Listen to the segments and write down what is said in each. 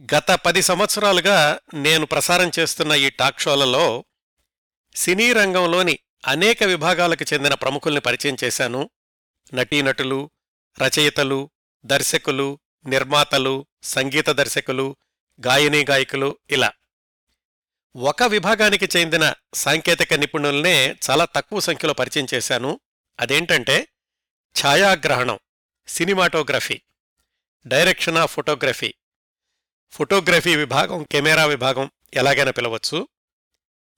గత పది సంవత్సరాలుగా నేను ప్రసారం చేస్తున్న ఈ టాక్ షోలలో సినీ రంగంలోని అనేక విభాగాలకు చెందిన ప్రముఖుల్ని పరిచయం చేశాను. నటీనటులు రచయితలు దర్శకులు నిర్మాతలు సంగీత దర్శకులు గాయనీ గాయకులు ఇలా. ఒక విభాగానికి చెందిన సాంకేతిక నిపుణుల్నే చాలా తక్కువ సంఖ్యలో పరిచయం చేశాను. అదేంటంటే ఛాయాగ్రహణం cinematography direction of photography. Photography విభాగం కెమెరా విభాగం ఎలాగైనా పిలవచ్చు.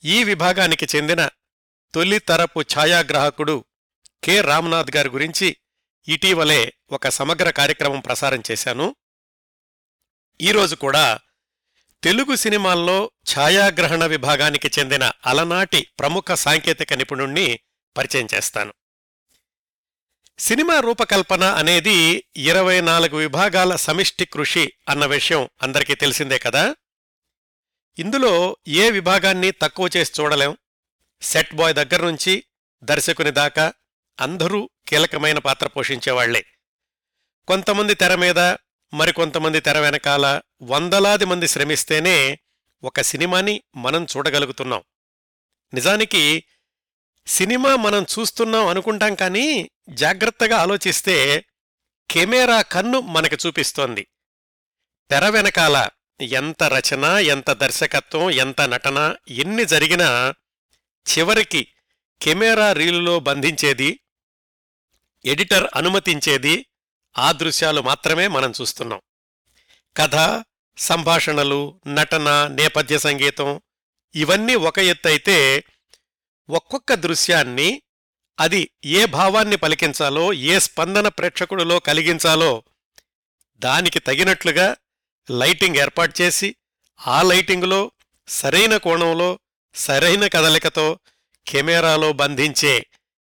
ఈ విభాగానికి చెందిన తొలి తరపు ఛాయాగ్రాహకుడు కె. రామ్నాథ్ గారి గురించి ఇటీవలే ఒక సమగ్ర కార్యక్రమం ప్రసారం చేశాను. ఈరోజు కూడా తెలుగు సినిమాల్లో ఛాయాగ్రహణ విభాగానికి చెందిన అలనాటి ప్రముఖ సాంకేతిక నిపుణుణ్ణి పరిచయం చేస్తాను. సినిమా రూపకల్పన అనేది ఇరవై నాలుగు విభాగాల సమిష్టి కృషి అన్న విషయం అందరికీ తెలిసిందే కదా? ఇందులో ఏ విభాగాన్ని తక్కువ చేసి చూడలేం. సెట్ బాయ్ దగ్గర నుంచి దర్శకుని దాకా అందరూ కీలకమైన పాత్ర పోషించేవాళ్ళే. కొంతమంది తెర మీద మరికొంతమంది తెర వెనకాల వందలాది మంది శ్రమిస్తేనే ఒక సినిమాని మనం చూడగలుగుతున్నాం. నిజానికి సినిమా మనం చూస్తున్నాం అనుకుంటాం కానీ జాగ్రత్తగా ఆలోచిస్తే కెమెరా కన్ను మనకి చూపిస్తోంది. తెర వెనకాల ఎంత రచన ఎంత దర్శకత్వం ఎంత నటన ఎన్ని జరిగినా చివరికి కెమెరా రీలులో బంధించేది ఎడిటర్ అనుమతించేది ఆ దృశ్యాలు మాత్రమే మనం చూస్తున్నాం. కథ సంభాషణలు నటన నేపథ్య సంగీతం ఇవన్నీ ఒక ఎత్తైతే ఒక్కొక్క దృశ్యాన్ని అది ఏ భావాన్ని పలికించాలో ఏ స్పందన ప్రేక్షకుడిలో కలిగించాలో దానికి తగినట్లుగా లైటింగ్ ఏర్పాటు చేసి ఆ లైటింగ్లో సరైన కోణంలో సరైన కదలికతో కెమెరాలో బంధించే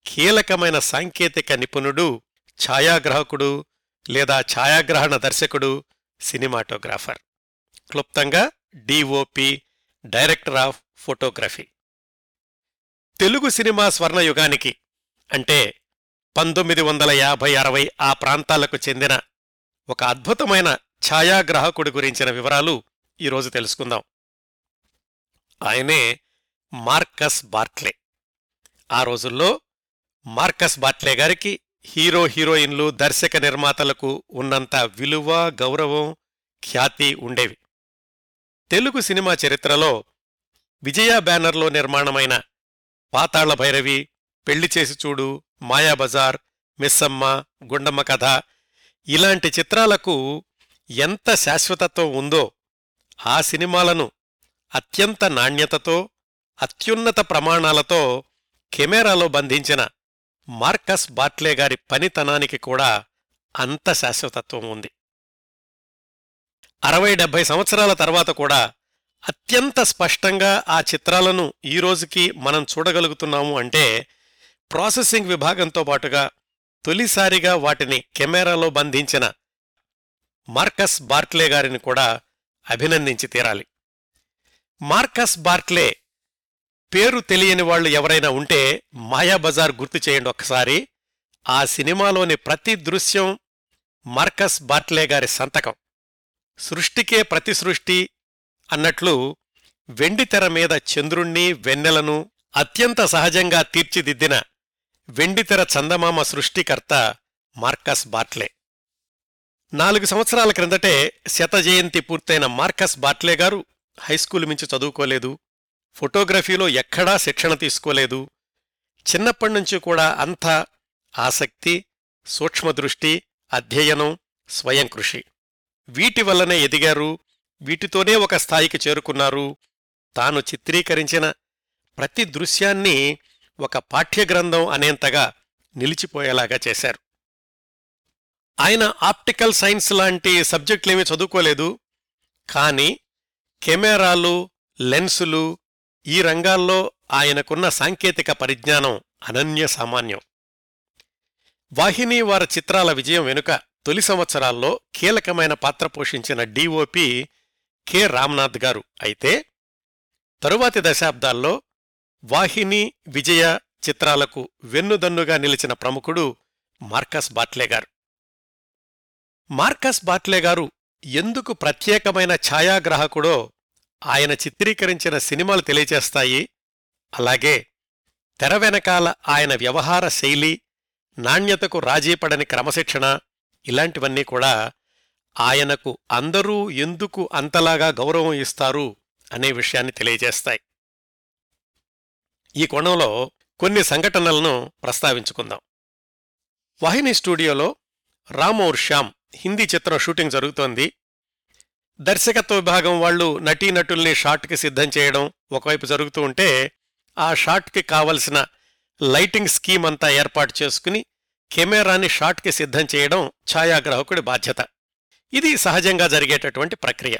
కీలకమైన సాంకేతిక నిపుణుడు ఛాయాగ్రాహకుడు లేదా ఛాయాగ్రహణ దర్శకుడు సినిమాటోగ్రాఫర్. క్లుప్తంగా DOP director of photography. Telugu cinema స్వర్ణయుగానికి అంటే పంతొమ్మిది వందల యాభై అరవై ఆ ప్రాంతాలకు చెందిన ఒక అద్భుతమైన ఛాయాగ్రాహకుడి గురించిన వివరాలు ఈరోజు తెలుసుకుందాం. ఆయనే మార్కస్ బార్ట్లే ఆ రోజుల్లో మార్కస్ బార్ట్లే గారికి హీరో హీరోయిన్లు దర్శక నిర్మాతలకు ఉన్నంత విలువ గౌరవం ఖ్యాతి ఉండేవి. తెలుగు సినిమా చరిత్రలో విజయ బ్యానర్లో నిర్మాణమైన పాతాళ భైరవి పెళ్ళి చేసి చూడు మాయాబజార్ మిస్సమ్మ గుండమ్మ కథ. ఇలాంటి చిత్రాలకు ఎంత శాశ్వతత్వం ఉందో ఆ సినిమాలను అత్యంత నాణ్యతతో అత్యున్నత ప్రమాణాలతో కెమెరాలో బంధించిన మార్కస్ బాట్లే గారి పనితనానికి కూడా అంత శాశ్వతత్వం ఉంది. అరవై డెబ్బై సంవత్సరాల తర్వాత కూడా అత్యంత స్పష్టంగా ఆ చిత్రాలను ఈ రోజుకి మనం చూడగలుగుతున్నాము అంటే ప్రాసెసింగ్ విభాగంతో పాటుగా తొలిసారిగా వాటిని కెమెరాలో బంధించిన మార్కస్ బార్ట్లే గారిని కూడా అభినందించి తీరాలి. మార్కస్ బార్ట్లే పేరు తెలియని వాళ్ళు ఎవరైనా ఉంటే మాయాబజార్ గుర్తు చేయండి ఒక్కసారి. ఆ సినిమాలోని ప్రతి దృశ్యం మార్కస్ బార్ట్లే గారి సంతకం. సృష్టికే ప్రతి సృష్టి అన్నట్లు వెండితెర మీద చంద్రుణ్ణి వెన్నెలను అత్యంత సహజంగా తీర్చిదిద్దిన వెండితెర చందమామ సృష్టికర్త మార్కస్ బాట్లే. నాలుగు సంవత్సరాల క్రిందటే శతజయంతి పూర్తయిన మార్కస్ బాట్లే గారు హైస్కూల్ మించి చదువుకోలేదు ఫోటోగ్రఫీలో ఎక్కడా శిక్షణ తీసుకోలేదు చిన్నప్పటినుంచి కూడా అంతా ఆసక్తి సూక్ష్మదృష్టి అధ్యయనం స్వయం కృషి. వీటి వల్లనే ఎదిగారు వీటితోనే ఒక స్థాయికి చేరుకున్నారు. తాను చిత్రీకరించిన ప్రతి దృశ్యాన్ని ఒక పాఠ్యగ్రంథం అనేంతగా నిలిచిపోయేలాగా చేశారు. ఆయన ఆప్టికల్ సైన్స్ లాంటి సబ్జెక్టులేమీ చదువుకోలేదు. కానీ కెమెరాలు లెన్సులు ఈ రంగాల్లో ఆయనకున్న సాంకేతిక పరిజ్ఞానం అనన్య సామాన్యం. వాహిని వారి చిత్రాల విజయం వెనుక తొలి సంవత్సరాల్లో కీలకమైన పాత్ర పోషించిన డిఓపి కె. రామ్నాథ్ గారు. అయితే తరువాతి దశాబ్దాల్లో వాహిని విజయ చిత్రాలకు వెన్నుదన్నుగా నిలిచిన ప్రముఖుడు మార్కస్ బాట్లే గారు. మార్కస్ బాట్లే గారు ఎందుకు ప్రత్యేకమైన ఛాయాగ్రాహకుడో ఆయన చిత్రీకరించిన సినిమాలు తెలియచేస్తాయి. అలాగే తెర వెనకాల ఆయన వ్యవహార శైలి నాణ్యతకు రాజీపడని క్రమశిక్షణ ఇలాంటివన్నీ కూడా ఆయనకు అందరూ ఎందుకు అంతలాగా గౌరవం ఇస్తారు అనే విషయాన్ని తెలియజేస్తాయి. ఈ కోణంలో కొన్ని సంఘటనలను ప్రస్తావించుకుందాం. వాహిని స్టూడియోలో రామోర్ శ్యామ్ హిందీ చిత్రం షూటింగ్ జరుగుతోంది. దర్శకత్వ విభాగం వాళ్ళు నటీనటుల్ని షాట్కి సిద్ధం చేయడం ఒకవైపు జరుగుతూ ఉంటే ఆ షాట్కి కావలసిన లైటింగ్ స్కీమ్ అంతా ఏర్పాటు చేసుకుని కెమెరాని షాట్కి సిద్ధం చేయడం ఛాయాగ్రాహకుడి బాధ్యత. ఇది సహజంగా జరిగేటటువంటి ప్రక్రియ.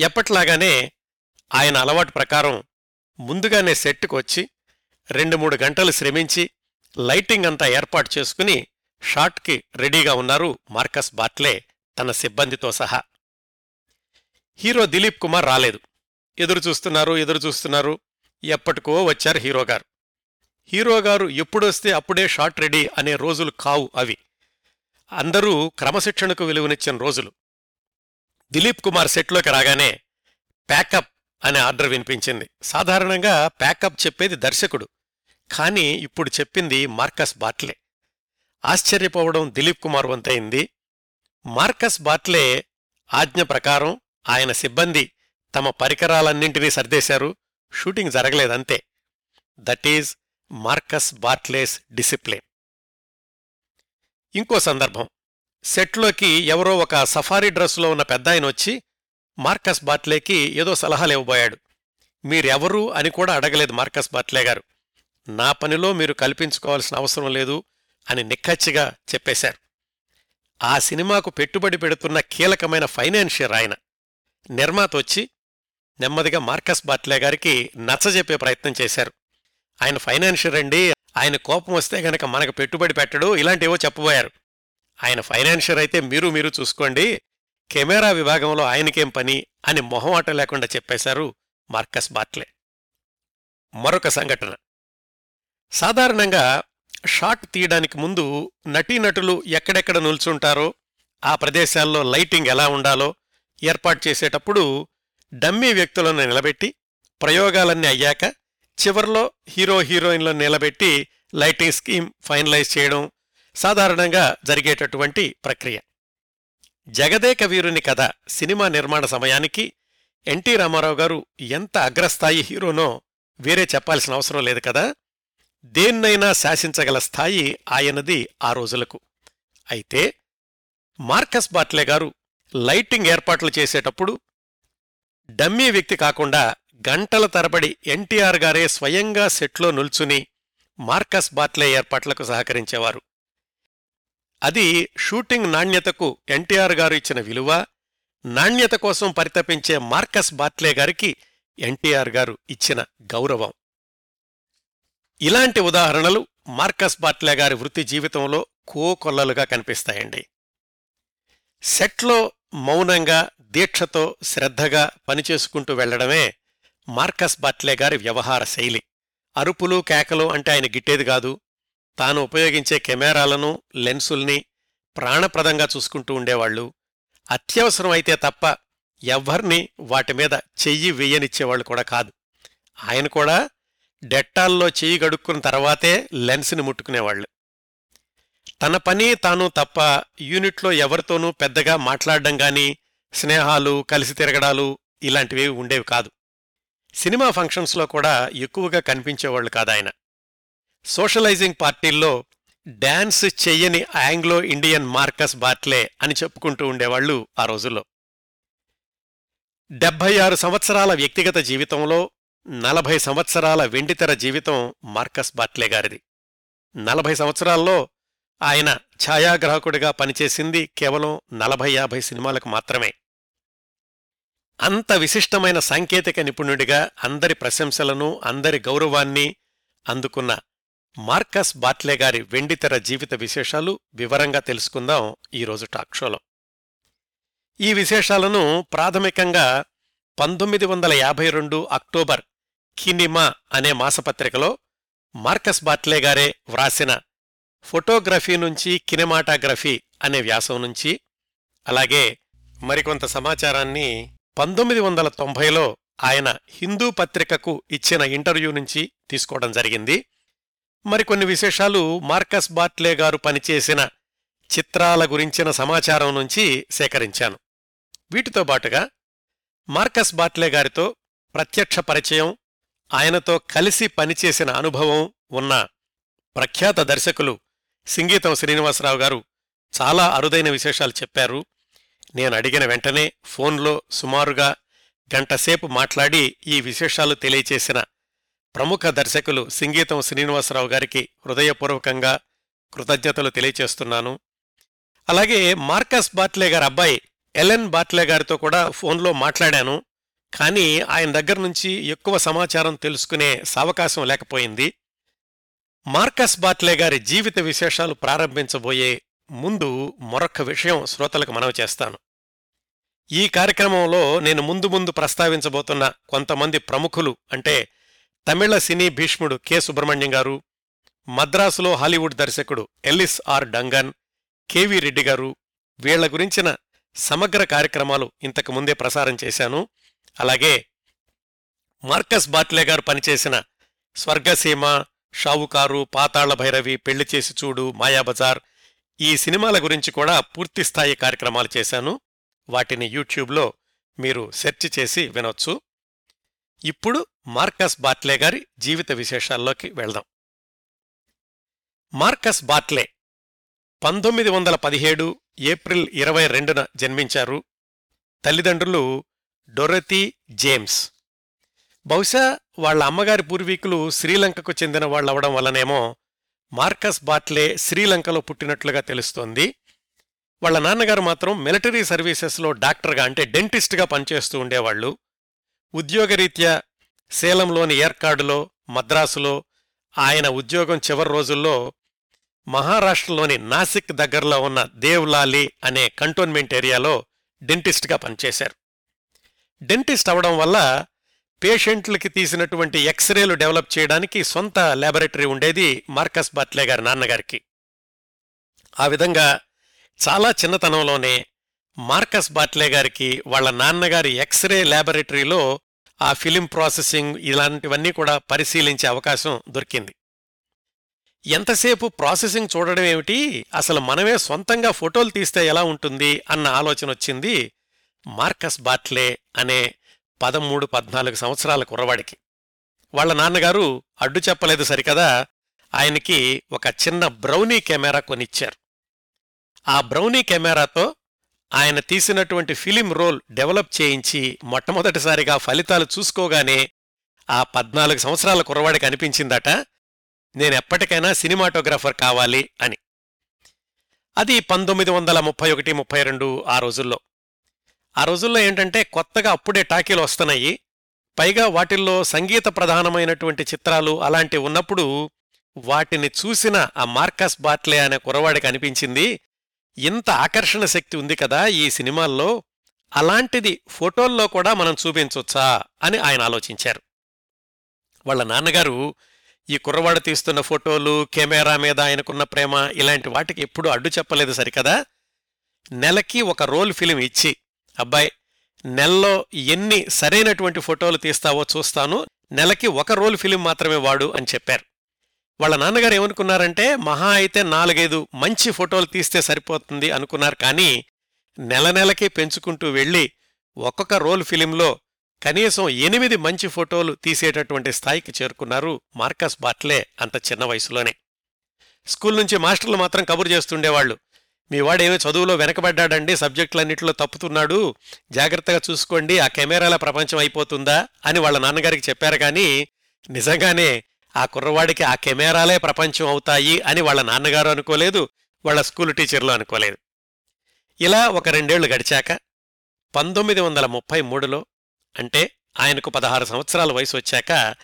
ఎప్పట్లాగానే ఆయన అలవాటు ప్రకారం ముందుగానే సెట్కు వచ్చి రెండు మూడు గంటలు శ్రమించి లైటింగ్ అంతా ఏర్పాటు చేసుకుని షాట్కి రెడీగా ఉన్నారు మార్కస్ బాట్లే తన సిబ్బందితో సహా. హీరో దిలీప్ కుమార్ రాలేదు. ఎదురు చూస్తున్నారు ఎదురు చూస్తున్నారు. ఎప్పటికో వచ్చారు హీరోగారు హీరోగారు ఎప్పుడొస్తే అప్పుడే షాట్ రెడీ అనే రోజులు కావు అవి. అందరూ క్రమశిక్షణకు విలువనిచ్చిన రోజులు. దిలీప్ కుమార్ సెట్లోకి రాగానే ప్యాకప్ అనే ఆర్డర్ వినిపించింది. సాధారణంగా ప్యాకప్ చెప్పేది దర్శకుడు కానీ ఇప్పుడు చెప్పింది మార్కస్ బాట్లే. ఆశ్చర్యపోవడం దిలీప్ కుమార్ వంతైంది. మార్కస్ బాట్లే ఆజ్ఞ ప్రకారం ఆయన సిబ్బంది తమ పరికరాలన్నింటినీ సర్దేశారు. Shooting జరగలేదంతే. That is Marcus Bartley's discipline. ఇంకో సందర్భం. సెట్లోకి ఎవరో ఒక సఫారీ డ్రెస్సులో ఉన్న పెద్దాయన వచ్చి మార్కస్ బాట్లేకి ఏదో సలహాలు ఇవ్వబోయాడు. మీరెవరు అని కూడా అడగలేదు మార్కస్ బాట్లే గారు. నా పనిలో మీరు కల్పించుకోవాల్సిన అవసరం లేదు అని నిక్కచ్చిగా చెప్పేశారు. ఆ సినిమాకు పెట్టుబడి పెడుతున్న కీలకమైన ఫైనాన్షియర్ ఆయన. నిర్మాత వచ్చి నెమ్మదిగా మార్కస్ బాట్లే గారికి నచ్చజెప్పే ప్రయత్నం చేశారు. ఆయన ఫైనాన్షియర్ అండి ఆయన కోపం వస్తే గనక మనకు పెట్టుబడి పెట్టడు ఇలాంటివో చెప్పబోయారు. ఆయన ఫైనాన్షియర్ అయితే మీరు మీరు చూసుకోండి కెమెరా విభాగంలో ఆయనకేం పని అని మొహమాట లేకుండా చెప్పేశారు మార్కస్ బాట్లే మరొక సంఘటన. సాధారణంగా షాట్ తీయడానికి ముందు నటీనటులు ఎక్కడెక్కడ నిల్చుంటారో ఆ ప్రదేశాల్లో లైటింగ్ ఎలా ఉండాలో ఏర్పాటు చేసేటప్పుడు డమ్మీ వ్యక్తులను నిలబెట్టి ప్రయోగాలన్నీ అయ్యాక చివర్లో హీరో హీరోయిన్లను నిలబెట్టి లైటింగ్ స్కీమ్ ఫైనలైజ్ చేయడం సాధారణంగా జరిగేటటువంటి ప్రక్రియ. జగదేక వీరుని కథ సినిమా నిర్మాణ సమయానికి ఎన్టీ రామారావు గారు ఎంత అగ్రస్థాయి హీరోనో వేరే చెప్పాల్సిన అవసరం లేదు కదా? దేన్నైనా శాసించగల స్థాయి ఆయనది ఆ రోజులకు. అయితే మార్కస్ బాట్లే గారు లైటింగ్ ఏర్పాట్లు చేసేటప్పుడు డమ్మీ వ్యక్తి కాకుండా గంటల తరబడి ఎన్టీఆర్ గారే స్వయంగా సెట్లో నిల్చుని మార్కస్ బాట్లే ఏర్పాట్లకు సహకరించేవారు. అది షూటింగ్ నాణ్యతకు ఎన్టీఆర్ గారు ఇచ్చిన విలువ నాణ్యత కోసం పరితపించే మార్కస్ బాట్లే గారికి ఎన్టీఆర్ గారు ఇచ్చిన గౌరవం. ఇలాంటి ఉదాహరణలు మార్కస్ బాట్లే గారి వృత్తి జీవితంలో కోకొల్లలుగా కనిపిస్తాయండి. సెట్లో మౌనంగా దీక్షతో శ్రద్ధగా పనిచేసుకుంటూ వెళ్ళడమే మార్కస్ బట్లే గారి వ్యవహార శైలి. అరుపులు కేకలు అంటే ఆయన గిట్టేది కాదు. తాను ఉపయోగించే కెమెరాలను లెన్సుల్ని ప్రాణప్రదంగా చూసుకుంటూ ఉండేవాళ్ళు అత్యవసరమైతే తప్ప ఎవ్వర్నీ వాటి మీద చెయ్యి వెయ్యనిచ్చేవాళ్ళు కూడా కాదు. ఆయన కూడా డెట్టాల్లో చెయ్యి గడుక్కున్న తర్వాతే లెన్స్ని ముట్టుకునేవాళ్ళు తన పని తాను తప్ప యూనిట్లో ఎవరితోనూ పెద్దగా మాట్లాడడం గాని స్నేహాలు కలిసి తిరగడాలు ఇలాంటివి ఉండేవి కాదు. సినిమా ఫంక్షన్స్లో కూడా ఎక్కువగా కనిపించేవాళ్ళు కాదాయన సోషలైజింగ్ పార్టీల్లో డాన్స్ చెయ్యని ఆంగ్లో ఇండియన్ మార్కస్ బాట్లే అని చెప్పుకుంటూ ఉండేవాళ్ళు ఆ రోజుల్లో. డెబ్భై ఆరు సంవత్సరాల వ్యక్తిగత జీవితంలో నలభై సంవత్సరాల వెండితెర జీవితం మార్కస్ బాట్లే గారిది. నలభై సంవత్సరాల్లో ఆయన ఛాయాగ్రాహకుడిగా పనిచేసింది కేవలం నలభై యాభై సినిమాలకు మాత్రమే. అంత విశిష్టమైన సాంకేతిక నిపుణుడిగా అందరి ప్రశంసలను అందరి గౌరవాన్ని అందుకున్న మార్కస్ బాట్లే గారి వెండితెర జీవిత విశేషాలు వివరంగా తెలుసుకుందాం ఈరోజు టాక్షోలో ఈ విశేషాలను ప్రాథమికంగా పంతొమ్మిది వందల యాభై రెండు అక్టోబర్ కినిమా అనే మాసపత్రికలో మార్కస్ బాట్లే గారే వ్రాసిన ఫోటోగ్రఫీ నుంచి కినెమాటాగ్రఫీ అనే వ్యాసం నుంచి అలాగే మరికొంత సమాచారాన్ని పంతొమ్మిది వందల తొంభైలో ఆయన హిందూ పత్రికకు ఇచ్చిన ఇంటర్వ్యూ నుంచి తీసుకోవడం జరిగింది. మరికొన్ని విశేషాలు మార్కస్ బాట్లే గారు పనిచేసిన చిత్రాల గురించిన సమాచారం నుంచి సేకరించాను. వీటితో బాటుగా మార్కస్ బాట్లే గారితో ప్రత్యక్ష పరిచయం ఆయనతో కలిసి పనిచేసిన అనుభవం ఉన్న ప్రఖ్యాత దర్శకులు సింగీతం శ్రీనివాసరావు గారు చాలా అరుదైన విశేషాలు చెప్పారు. నేను అడిగిన వెంటనే ఫోన్లో సుమారుగా గంటసేపు మాట్లాడి ఈ విశేషాలు తెలియచేసిన ప్రముఖ దర్శకులు సింగీతం శ్రీనివాసరావు గారికి హృదయపూర్వకంగా కృతజ్ఞతలు తెలియచేస్తున్నాను. అలాగే మార్కస్ బాట్లే గారి అబ్బాయి ఎలెన్ బాట్లే గారితో కూడా ఫోన్లో మాట్లాడాను. కానీ ఆయన దగ్గర నుంచి ఎక్కువ సమాచారం తెలుసుకునే సావకాశం లేకపోయింది. మార్కస్ బాట్లే గారి జీవిత విశేషాలు ప్రారంభించబోయే ముందు మరొక విషయం శ్రోతలకు మనవి చేస్తాను. ఈ కార్యక్రమంలో నేను ముందు ముందు ప్రస్తావించబోతున్న కొంతమంది ప్రముఖులు అంటే తమిళ సినీ భీష్ముడు కె. సుబ్రహ్మణ్యం గారు మద్రాసులో హాలీవుడ్ దర్శకుడు Ellis R Dungan KV Reddy గారు. వీళ్ళ గురించిన సమగ్ర కార్యక్రమాలు ఇంతకు ముందే ప్రసారం చేశాను. అలాగే మార్కస్ బాట్లే గారు పనిచేసిన స్వర్గసీమ షావుకారు పాతాళ భైరవి పెళ్ళి చేసి చూడు మాయాబజార్ ఈ సినిమాల గురించి కూడా పూర్తిస్థాయి కార్యక్రమాలు చేశాను. వాటిని యూట్యూబ్లో మీరు సెర్చ్ చేసి వినొచ్చు. ఇప్పుడు మార్కస్ బాట్లే గారి జీవిత విశేషాల్లోకి వెళ్దాం. మార్కస్ బాట్లే పంతొమ్మిది వందల పదిహేడు ఏప్రిల్ ఇరవై రెండున జన్మించారు తల్లిదండ్రులు డొరతీ జేమ్స్. బహుశా వాళ్ళ అమ్మగారి పూర్వీకులు శ్రీలంకకు చెందిన వాళ్ళవడం వల్లనేమో మార్కస్ బాట్లే శ్రీలంకలో పుట్టినట్లుగా తెలుస్తోంది. వాళ్ళ నాన్నగారు మాత్రం మిలిటరీ సర్వీసెస్లో డాక్టర్గా అంటే డెంటిస్ట్గా పనిచేస్తూ ఉండేవాళ్ళు ఉద్యోగరీత్యా సేలంలోని ఏర్కాడులో మద్రాసులో ఆయన ఉద్యోగం చివరి రోజుల్లో మహారాష్ట్రలోని నాసిక్ దగ్గరలో ఉన్న దేవ్లాలి అనే కంటోన్మెంట్ ఏరియాలో డెంటిస్ట్గా పనిచేశారు. డెంటిస్ట్ అవడం వల్ల పేషెంట్లకి తీసినటువంటి ఎక్స్రేలు డెవలప్ చేయడానికి సొంత ల్యాబొరేటరీ ఉండేది మార్కస్ బాట్లే గారి నాన్నగారికి. ఆ విధంగా చాలా చిన్నతనంలోనే మార్కస్ బాట్లే గారికి వాళ్ళ నాన్నగారి ఎక్స్రే ల్యాబొరేటరీలో ఆ ఫిలిం ప్రాసెసింగ్ ఇలాంటివన్నీ కూడా పరిశీలించే అవకాశం దొరికింది. ఎంతసేపు ప్రాసెసింగ్ చూడడం ఏమిటి? అసలు మనమే సొంతంగా ఫోటోలు తీస్తే ఎలా ఉంటుంది? అన్న ఆలోచన వచ్చింది మార్కస్ బాట్లే అనే పదమూడు పద్నాలుగు సంవత్సరాల కుర్రవాడికి. వాళ్ళ నాన్నగారు అడ్డు చెప్పలేదు సరికదా? ఆయనకి ఒక చిన్న బ్రౌనీ కెమెరా కొనిచ్చారు. ఆ బ్రౌనీ కెమెరాతో ఆయన తీసినటువంటి ఫిలిం రోల్ డెవలప్ చేయించి మొట్టమొదటిసారిగా ఫలితాలు చూసుకోగానే ఆ పద్నాలుగు సంవత్సరాల కుర్రవాడికి అనిపించిందట నేనెప్పటికైనా సినిమాటోగ్రాఫర్ కావాలి అని. అది పంతొమ్మిది వందల ముప్పై ఒకటి ముప్పై రెండు ఆ రోజుల్లో. ఆ రోజుల్లో ఏంటంటే కొత్తగా అప్పుడే టాకీలు వస్తున్నాయి. పైగా వాటిల్లో సంగీత ప్రధానమైనటువంటి చిత్రాలు అలాంటి ఉన్నప్పుడు వాటిని చూసిన ఆ మార్కస్ బాట్లే అనే కురవాడికి అనిపించింది. ఇంత ఆకర్షణ శక్తి ఉంది కదా ఈ సినిమాల్లో. అలాంటిది ఫోటోల్లో కూడా మనం చూపించొచ్చా అని ఆయన ఆలోచించారు. వాళ్ళ నాన్నగారు ఈ కుర్రవాడు తీస్తున్న ఫోటోలు కెమెరా మీద ఆయనకున్న ప్రేమ ఇలాంటి వాటికి ఎప్పుడూ అడ్డు చెప్పలేదు సరికదా? నెలకి ఒక రోల్ ఫిలిం ఇచ్చి అబ్బాయి నెలలో ఎన్ని సరైనటువంటి ఫోటోలు తీస్తావో చూస్తాను. నెలకి ఒక రోల్ ఫిలిం మాత్రమే వాడు అని చెప్పారు. వాళ్ళ నాన్నగారు ఏమనుకున్నారంటే మహా అయితే నాలుగైదు మంచి ఫోటోలు తీస్తే సరిపోతుంది అనుకున్నారు. కానీ నెల నెలకి పెంచుకుంటూ వెళ్ళి ఒక్కొక్క రోల్ ఫిలింలో కనీసం ఎనిమిది మంచి ఫోటోలు తీసేటటువంటి స్థాయికి చేరుకున్నారు మార్కస్ బాట్లే అంత చిన్న వయసులోనే. స్కూల్ నుంచి మాస్టర్లు మాత్రం కబురు చేస్తుండేవాళ్ళు మీ వాడేమో చదువులో వెనకబడ్డాడండి సబ్జెక్టులన్నింటిలో తప్పుతున్నాడు జాగ్రత్తగా చూసుకోండి ఆ కెమెరాల ప్రపంచం అయిపోతుందా? అని వాళ్ళ నాన్నగారికి చెప్పారు. కానీ నిజంగానే ఆ కుర్రవాడికి ఆ కెమెరాలే ప్రపంచం అవుతాయి అని వాళ్ళ నాన్నగారు అనుకోలేదు వాళ్ళ స్కూల్ టీచర్లు అనుకోలేదు. ఇలా ఒక రెండేళ్ళు గడిచాక పంతొమ్మిది వందల ముప్పై మూడులో అంటే ఆయనకు పదహారు సంవత్సరాల వయసు వచ్చాక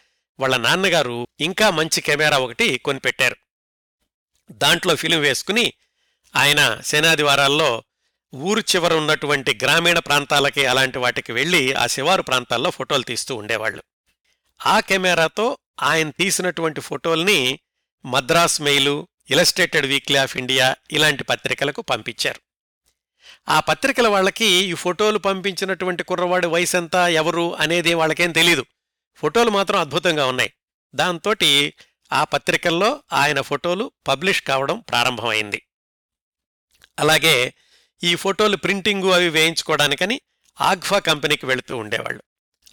వాళ్ళ నాన్నగారు ఇంకా మంచి కెమెరా ఒకటి కొనిపెట్టారు. దాంట్లో ఫిలిం వేసుకుని ఆయన సేనాదివారాల్లో ఊరు చివర ఉన్నటువంటి గ్రామీణ ప్రాంతాలకి అలాంటి వాటికి వెళ్ళి ఆ శివారు ప్రాంతాల్లో ఫోటోలు తీస్తూ ఉండేవాళ్ళు ఆ కెమెరాతో ఆయన తీసినటువంటి ఫోటోల్ని Madras Mail Illustrated Weekly of India ఇలాంటి పత్రికలకు పంపించారు. ఆ పత్రికల వాళ్ళకి ఈ ఫోటోలు పంపించినటువంటి కుర్రవాడి వయసు ఎంత ఎవరు అనేది వాళ్ళకేం తెలీదు. ఫోటోలు మాత్రం అద్భుతంగా ఉన్నాయి. దాంతోటి ఆ పత్రికల్లో ఆయన ఫోటోలు పబ్లిష్ కావడం ప్రారంభమైంది. అలాగే ఈ ఫోటోలు ప్రింటింగు అవి వేయించుకోవడానికని ఆగ్ఫా కంపెనీకి వెళుతూ ఉండేవాళ్ళు.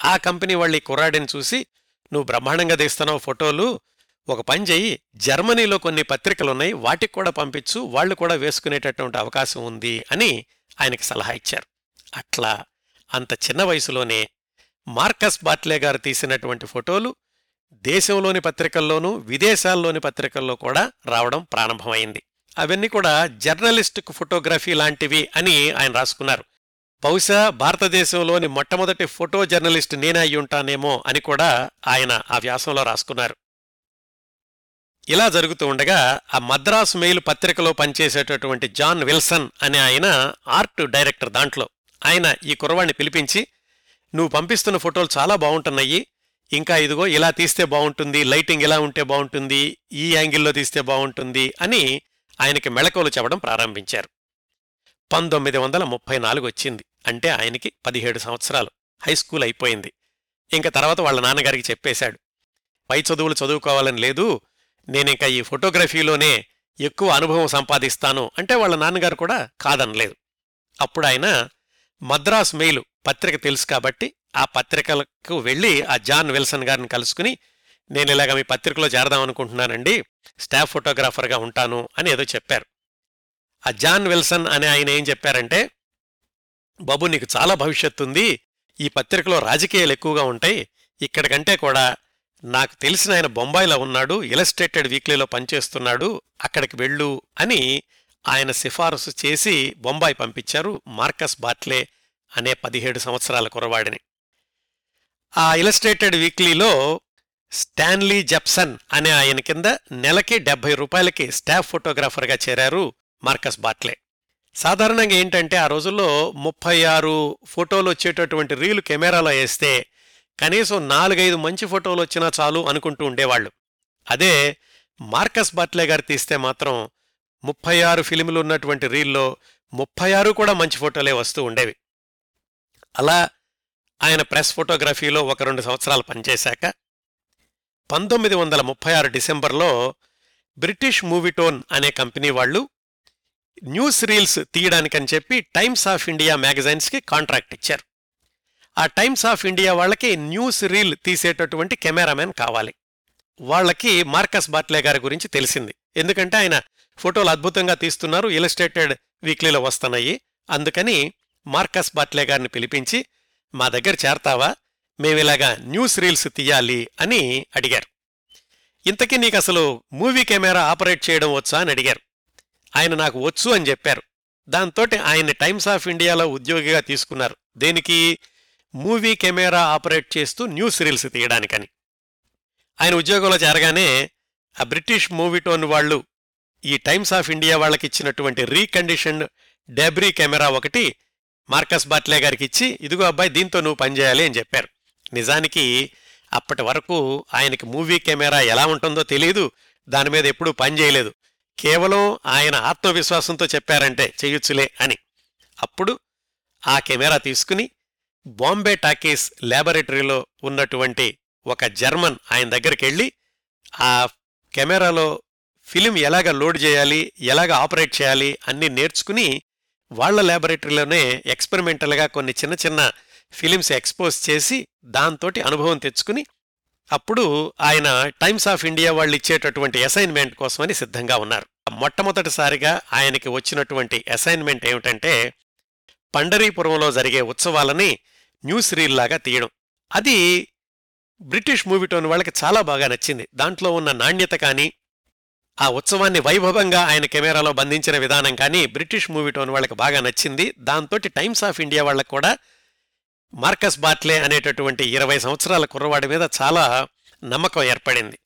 ఆ కంపెనీ వాళ్ళు ఈ కుర్రాడిని చూసి నువ్వు బ్రహ్మాండంగా తీస్తున్నావు ఫోటోలు. ఒక పని చెయ్యి. జర్మనీలో కొన్ని పత్రికలున్నాయి. వాటికి కూడా పంపించు. వాళ్ళు కూడా వేసుకునేటటువంటి అవకాశం ఉంది అని ఆయనకి సలహా ఇచ్చారు. అట్లా అంత చిన్న వయసులోనే మార్కస్ బాట్లే గారు తీసినటువంటి ఫోటోలు దేశంలోని పత్రికల్లోనూ విదేశాల్లోని పత్రికల్లో కూడా రావడం ప్రారంభమైంది. అవన్నీ కూడా జర్నలిస్టిక్ ఫోటోగ్రఫీ లాంటివి అని ఆయన రాసుకున్నారు. బహుశా భారతదేశంలోని మొట్టమొదటి ఫోటో జర్నలిస్ట్ నేనే అయి ఉంటానేమో అని కూడా ఆయన ఆ వ్యాసంలో రాసుకున్నారు. ఇలా జరుగుతూ ఉండగా ఆ మద్రాస్ మెయిల్ పత్రికలో పనిచేసేటటువంటి జాన్ విల్సన్ అనే ఆయన ఆర్ట్ డైరెక్టర్ దాంట్లో. ఆయన ఈ కురవాణ్ణి పిలిపించి నువ్వు పంపిస్తున్న ఫోటోలు చాలా బాగుంటున్నాయి. ఇంకా ఇదిగో ఇలా తీస్తే బాగుంటుంది లైటింగ్ ఇలా ఉంటే బాగుంటుంది ఈ యాంగిల్లో తీస్తే బాగుంటుంది అని ఆయనకి మెళకువలు చెప్పడం ప్రారంభించారు. పంతొమ్మిది వందల ముప్పై నాలుగు వచ్చింది. అంటే ఆయనకి పదిహేడు సంవత్సరాలు. హై స్కూల్ అయిపోయింది. ఇంక తర్వాత వాళ్ళ నాన్నగారికి చెప్పేశాడు. పై చదువులు చదువుకోవాలని లేదు. నేనింక ఈ ఫోటోగ్రఫీలోనే ఎక్కువ అనుభవం సంపాదిస్తాను అంటే వాళ్ళ నాన్నగారు కూడా కాదనలేదు. అప్పుడు ఆయన మద్రాస్ మెయిల్ పత్రిక తెలుసు కాబట్టి ఆ పత్రికలకు వెళ్ళి ఆ జాన్ విల్సన్ గారిని కలుసుకుని నేను ఇలాగ మీ పత్రికలో చేరదామనుకుంటున్నానండి స్టాఫ్ ఫోటోగ్రాఫర్గా ఉంటాను అని ఏదో చెప్పారు. ఆ జాన్ విల్సన్ అనే ఆయన ఏం చెప్పారంటే బాబు నీకు చాలా భవిష్యత్తు ఉంది. ఈ పత్రికలో రాజకీయాలు ఎక్కువగా ఉంటాయి. ఇక్కడికంటే కూడా నాకు తెలిసిన ఆయన బొంబాయిలో ఉన్నాడు. ఇలస్ట్రేటెడ్ వీక్లీలో పనిచేస్తున్నాడు. అక్కడికి వెళ్ళు అని ఆయన సిఫారసు చేసి బొంబాయి పంపించారు మార్కస్ బాట్లే అనే పదిహేడు సంవత్సరాల కురవాడిని ఆ ఇలస్ట్రేటెడ్ వీక్లీలో స్టాన్లీ జెప్సన్ అనే ఆయన కింద నెలకి డెబ్బై రూపాయలకి స్టాఫ్ ఫోటోగ్రాఫర్గా చేరారు మార్కస్ బాట్లే. సాధారణంగా ఏంటంటే ఆ రోజుల్లో ముప్పై ఆరు ఫోటోలు వచ్చేటటువంటి రీలు కెమెరాలో వేస్తే కనీసం నాలుగైదు మంచి ఫోటోలు వచ్చినా చాలు అనుకుంటూ ఉండేవాళ్ళు. అదే మార్కస్ బాట్లే గారు తీస్తే మాత్రం ముప్పై ఆరు ఫిలిములు ఉన్నటువంటి రీల్లో ముప్పై ఆరు కూడా మంచి ఫోటోలే వస్తూ ఉండేవి. అలా ఆయన ప్రెస్ ఫోటోగ్రఫీలో ఒక రెండు సంవత్సరాలు పనిచేశాక పంతొమ్మిది వందల ముప్పై ఆరు డిసెంబర్లో బ్రిటిష్ మూవీటోన్ అనే కంపెనీ వాళ్ళు న్యూస్ రీల్స్ తీయడానికని చెప్పి టైమ్స్ ఆఫ్ ఇండియా మ్యాగజైన్స్కి కాంట్రాక్ట్ ఇచ్చారు. ఆ టైమ్స్ ఆఫ్ ఇండియా వాళ్ళకి న్యూస్ రీల్ తీసేటటువంటి కెమెరామెన్ కావాలి. వాళ్ళకి మార్కస్ బాట్లే గారి గురించి తెలిసింది. ఎందుకంటే ఆయన ఫోటోలు అద్భుతంగా తీస్తున్నారు ఇలస్ట్రేటెడ్ వీక్లీలో వస్తున్నాయి. అందుకని మార్కస్ బాట్లే గారిని పిలిపించి మా దగ్గర చేరతావా? మేమిలాగా న్యూస్ రీల్స్ తీయాలి అని అడిగారు. ఇంతకీ నీకు అసలు మూవీ కెమెరా ఆపరేట్ చేయడం వచ్చా అని అడిగారు. ఆయన నాకు వచ్చు అని చెప్పారు. దాంతోటి ఆయన్ని టైమ్స్ ఆఫ్ ఇండియాలో ఉద్యోగిగా తీసుకున్నారు. దేనికి? మూవీ కెమెరా ఆపరేట్ చేస్తూ న్యూస్ రీల్స్ తీయడానికని. ఆయన ఉద్యోగంలో చేరగానే ఆ బ్రిటిష్ మూవీటోన్ వాళ్ళు ఈ టైమ్స్ ఆఫ్ ఇండియా వాళ్ళకి ఇచ్చినటువంటి రీకండిషన్డ్ డెబ్రీ కెమెరా ఒకటి మార్కస్ బాట్లే గారికి ఇచ్చి ఇదిగో అబ్బాయి దీంతో నువ్వు పనిచేయాలి అని చెప్పారు. నిజానికి అప్పటి వరకు ఆయనకి మూవీ కెమెరా ఎలా ఉంటుందో తెలియదు దాని మీద ఎప్పుడూ పనిచేయలేదు కేవలం ఆయన ఆత్మవిశ్వాసంతో చెప్పారంటే చేయొచ్చులే అని. అప్పుడు ఆ కెమెరా తీసుకుని బాంబే టాకీస్ ల్యాబొరేటరీలో ఉన్నటువంటి ఒక జర్మన్ ఆయన దగ్గరికి వెళ్ళి ఆ కెమెరాలో ఫిలిం ఎలాగ లోడ్ చేయాలి ఎలాగ ఆపరేట్ చేయాలి అన్నీ నేర్చుకుని వాళ్ళ ల్యాబొరేటరీలోనే ఎక్స్పెరిమెంటల్గా కొన్ని చిన్న చిన్న ఫిలిమ్స్ ఎక్స్పోజ్ చేసి దాంతోటి అనుభవం తెచ్చుకుని అప్పుడు ఆయన టైమ్స్ ఆఫ్ ఇండియా వాళ్ళు ఇచ్చేటటువంటి అసైన్మెంట్ కోసమని సిద్ధంగా ఉన్నారు. మొట్టమొదటిసారిగా ఆయనకి వచ్చినటువంటి అసైన్మెంట్ ఏమిటంటే పండరీపురంలో జరిగే ఉత్సవాలని న్యూస్ రీల్లాగా తీయడం. అది బ్రిటిష్ మూవీటోన్ వాళ్ళకి చాలా బాగా నచ్చింది. దాంట్లో ఉన్న నాణ్యత కానీ ఆ ఉత్సవాన్ని వైభవంగా ఆయన కెమెరాలో బంధించిన విధానం కానీ బ్రిటిష్ మూవీటోన్ వాళ్ళకి బాగా నచ్చింది. దాంతోటి టైమ్స్ ఆఫ్ ఇండియా వాళ్ళకు కూడా మార్కస్ బాట్లే అనేటటువంటి ఇరవై సంవత్సరాల కుర్రవాడి మీద చాలా నమ్మకం ఏర్పడింది.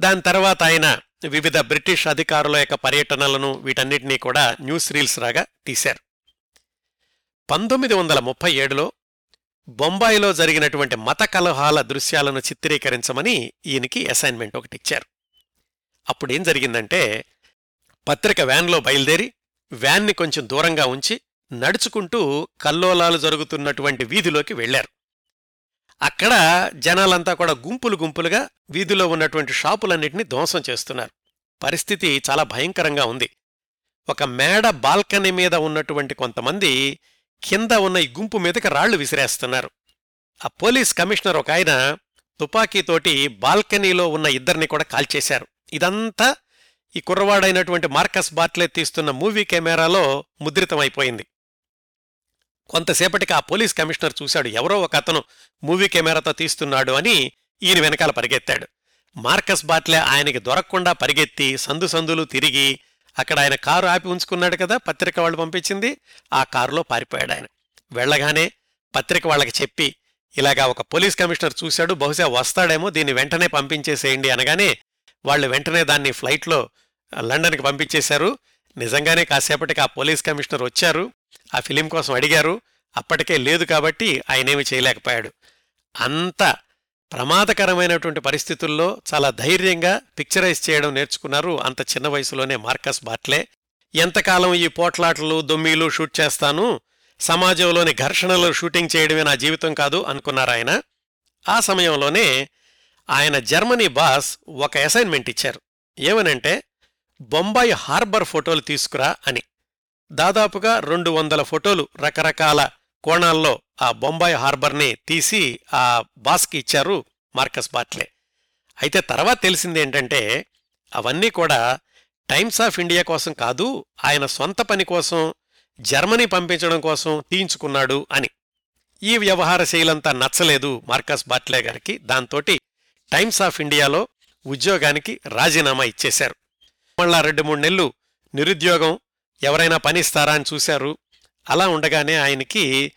దాని తర్వాత ఆయన వివిధ బ్రిటిష్ అధికారుల యొక్క పర్యటనలను వీటన్నిటినీ కూడా న్యూస్ రీల్స్ రాగా తీశారు. పంతొమ్మిది వందల ముప్పై ఏడులో బొంబాయిలో జరిగినటువంటి మత కలహాల దృశ్యాలను చిత్రీకరించమని ఈయనకి అసైన్మెంట్ ఒకటి ఇచ్చారు. అప్పుడేం జరిగిందంటే పత్రిక వ్యాన్లో బయలుదేరి వ్యాన్ని కొంచెం దూరంగా ఉంచి నడుచుకుంటూ కల్లోలాలు జరుగుతున్నటువంటి వీధిలోకి వెళ్ళారు అక్కడ జనాలంతా కూడా గుంపులు గుంపులుగా వీధిలో ఉన్నటువంటి షాపులన్నింటినీ ధ్వంసం చేస్తున్నారు. పరిస్థితి చాలా భయంకరంగా ఉంది. ఒక మేడ బాల్కనీ మీద ఉన్నటువంటి కొంతమంది కింద ఉన్న ఈ గుంపు మీదకి రాళ్ళు విసిరేస్తున్నారు. ఆ పోలీస్ కమిషనర్ ఒక ఆయన తుపాకీతోటి బాల్కనీలో ఉన్న ఇద్దరిని కూడా కాల్చేశారు. ఇదంతా ఈ కుర్రవాడైనటువంటి మార్కస్ బాట్లే తీస్తున్న మూవీ కెమెరాలో ముద్రితమైపోయింది. కొంతసేపటికి ఆ పోలీస్ కమిషనర్ చూశాడు. ఎవరో ఒక అతను మూవీ కెమెరాతో తీస్తున్నాడు అని ఈయన వెనకాల పరిగెత్తాడు. మార్కస్ బాట్లే ఆయనకి దొరకకుండా పరిగెత్తి సందు సందులు తిరిగి అక్కడ ఆయన కారు ఆపి ఉంచుకున్నాడు కదా పత్రిక వాళ్ళు పంపించింది. ఆ కారులో పారిపోయాడు ఆయన. వెళ్ళగానే పత్రిక వాళ్ళకి చెప్పి ఇలాగా ఒక పోలీస్ కమిషనర్ చూశాడు బహుశా వస్తాడేమో దీన్ని వెంటనే పంపించేసేయండి అనగానే వాళ్ళు వెంటనే దాన్ని ఫ్లైట్లో లండన్కి పంపించేశారు. నిజంగానే కాసేపటికి ఆ పోలీస్ కమిషనర్ వచ్చారు. ఆ ఫిలిం కోసం అడిగారు. అప్పటికే లేదు కాబట్టి ఆయనేమి చేయలేకపోయాడు. అంత ప్రమాదకరమైనటువంటి పరిస్థితుల్లో చాలా ధైర్యంగా పిక్చరైజ్ చేయడం నేర్చుకున్నారు అంత చిన్న వయసులోనే మార్కస్ బాట్లే. ఎంతకాలం ఈ పోట్లాటలు దొమ్మీలు షూట్ చేస్తాను? సమాజంలోని ఘర్షణలు షూటింగ్ చేయడమే నా జీవితం కాదు అనుకున్నారు ఆయన. ఆ సమయంలోనే ఆయన జర్మనీ బాస్ ఒక అసైన్మెంట్ ఇచ్చారు. ఏమనంటే బొంబాయి హార్బర్ ఫోటోలు తీసుకురా అని. దాదాపుగా రెండు వందల ఫోటోలు రకరకాల కోణాల్లో ఆ బొంబాయి హార్బర్ని తీసి ఆ బాస్కి ఇచ్చారు మార్కస్ బాట్లే. అయితే తర్వాత తెలిసిందేంటంటే అవన్నీ కూడా టైమ్స్ ఆఫ్ ఇండియా కోసం కాదు ఆయన సొంత పని కోసం జర్మనీ పంపించడం కోసం తీయించుకున్నాడు అని. ఈ వ్యవహార శైలంతా నచ్చలేదు మార్కస్ బాట్లే గారికి. దాంతోటి టైమ్స్ ఆఫ్ ఇండియాలో ఉద్యోగానికి రాజీనామా ఇచ్చేశారు. మళ్ళా రెండు మూడు నెలలు నిరుద్యోగం ఎవరైనా పనిస్తారా అని చూశారు. అలా ఉండగానే ఆయనకి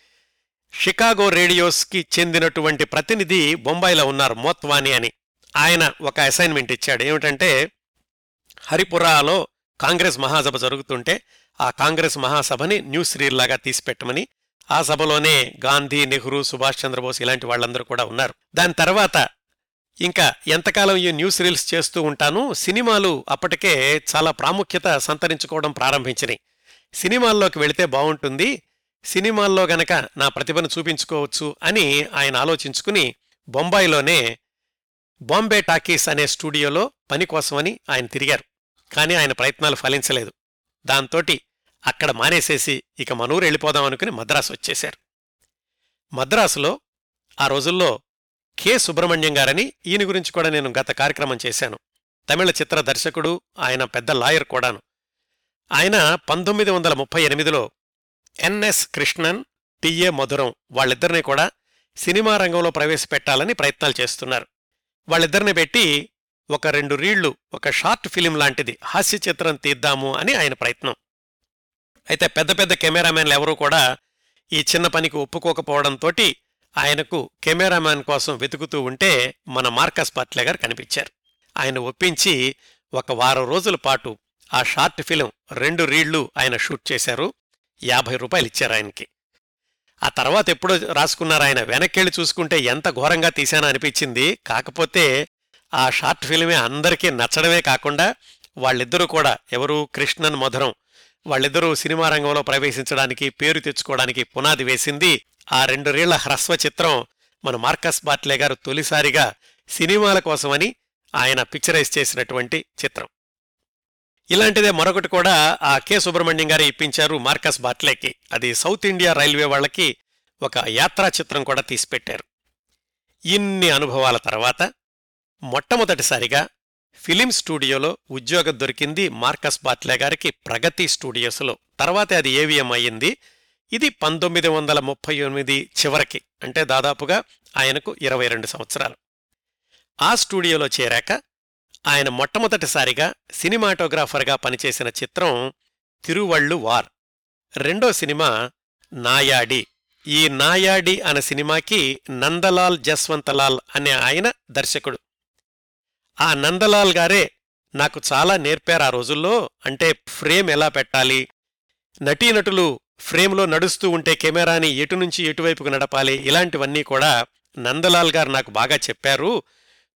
షికాగో రేడియోస్కి చెందినటువంటి ప్రతినిధి బొంబాయిలో ఉన్నారు మోత్వాని అని. ఆయన ఒక అసైన్మెంట్ ఇచ్చాడు. ఏమిటంటే హరిపురాలో కాంగ్రెస్ మహాసభ జరుగుతుంటే ఆ కాంగ్రెస్ మహాసభని న్యూస్ రీల్ లాగా తీసిపెట్టమని ఆ సభలోనే గాంధీ నెహ్రూ సుభాష్ చంద్రబోస్ ఇలాంటి వాళ్ళందరూ కూడా ఉన్నారు. దాని తర్వాత ఇంకా ఎంతకాలం ఈ న్యూస్ రీల్స్ చేస్తూ ఉంటాను సినిమాలు అప్పటికే చాలా ప్రాముఖ్యత సంతరించుకోవడం ప్రారంభించినాయి. సినిమాల్లోకి వెళితే బాగుంటుంది సినిమాల్లో గనక నా ప్రతిభను చూపించుకోవచ్చు అని ఆయన ఆలోచించుకుని బొంబాయిలోనే బాంబే టాకీస్ అనే స్టూడియోలో పని కోసమని ఆయన తిరిగారు. కానీ ఆయన ప్రయత్నాలు ఫలించలేదు. దాంతోటి అక్కడ మానేసేసి ఇక మనూరు వెళ్ళిపోదాం అనుకుని మద్రాసు వచ్చేశారు. మద్రాసులో ఆ రోజుల్లో కె. సుబ్రహ్మణ్యం గారని ఈయన గురించి కూడా నేను గత కార్యక్రమం చేశాను. తమిళ చిత్ర దర్శకుడు ఆయన పెద్ద లాయర్ కూడాను. ఆయన పంతొమ్మిది వందల ముప్పై ఎనిమిదిలో ఎన్ఎస్ కృష్ణన్ పిఏ మధురం వాళ్ళిద్దరినీ కూడా సినిమా రంగంలో ప్రవేశపెట్టాలని ప్రయత్నాలు చేస్తున్నారు. వాళ్ళిద్దరిని పెట్టి ఒక రెండు రీళ్ళు ఒక షార్ట్ ఫిలిం లాంటిది హాస్య చిత్రం తీద్దాము అని ఆయన ప్రయత్నం. అయితే పెద్ద పెద్ద కెమెరామెన్లు ఎవరూ కూడా ఈ చిన్న పనికి ఒప్పుకోకపోవడంతోటి ఆయనకు కెమెరామ్యాన్ కోసం వెతుకుతూ ఉంటే మన మార్కస్ పాట్లే కనిపించారు. ఆయన ఒప్పించి ఒక వారం రోజుల పాటు ఆ షార్ట్ ఫిలిం రెండు రీళ్ళు ఆయన షూట్ చేశారు. యాభై రూపాయలు ఇచ్చారు ఆయనకి. ఆ తర్వాత ఎప్పుడో రాసుకున్నారు ఆయన వెనక్కెళ్ళి చూసుకుంటే ఎంత ఘోరంగా తీశానో అనిపించింది. కాకపోతే ఆ షార్ట్ ఫిల్మే అందరికీ నచ్చడమే కాకుండా వాళ్ళిద్దరూ కూడా ఎవరు కృష్ణన్ మధురం వాళ్ళిద్దరూ సినిమా రంగంలో ప్రవేశించడానికి పేరు తెచ్చుకోవడానికి పునాది వేసింది ఆ రెండు రీళ్ళ హ్రస్వ చిత్రం మన మార్కస్ బాట్లే గారు తొలిసారిగా సినిమాల కోసమని ఆయన పిక్చరైజ్ చేసినటువంటి చిత్రం. ఇలాంటిదే మరొకటి కూడా ఆ కె సుబ్రహ్మణ్యం గారే ఇప్పించారు మార్కస్ బాట్లేకి. అది సౌత్ ఇండియా రైల్వే వాళ్ళకి ఒక యాత్రా చిత్రం కూడా తీసిపెట్టారు. ఇన్ని అనుభవాల తర్వాత మొట్టమొదటిసారిగా ఫిలిం స్టూడియోలో ఉద్యోగం దొరికింది మార్కస్ బాట్లే గారికి ప్రగతి స్టూడియోస్లో. తర్వాతే అది ఏవిఎం అయ్యింది. ఇది పంతొమ్మిది వందల ముప్పై ఎనిమిది చివరికి అంటే దాదాపుగా ఆయనకు ఇరవై రెండు సంవత్సరాలు. ఆ స్టూడియోలో చేరాక ఆయన మొట్టమొదటిసారిగా సినిమాటోగ్రాఫర్గా పనిచేసిన చిత్రం తిరువళ్ళు వార్. రెండో సినిమా నాయాడి. ఈ నాయాడి అనే సినిమాకి నందలాల్ జస్వంతలాల్ అనే ఆయన దర్శకుడు. ఆ నందలాల్ గారే నాకు చాలా నేర్పారు ఆ రోజుల్లో అంటే ఫ్రేమ్ ఎలా పెట్టాలి నటీనటులు ఫ్రేమ్లో నడుస్తూ ఉంటే కెమెరాని ఎటు నుంచి ఎటువైపుకు నడపాలి? ఇలాంటివన్నీ కూడా నందలాల్ గారు నాకు బాగా చెప్పారు.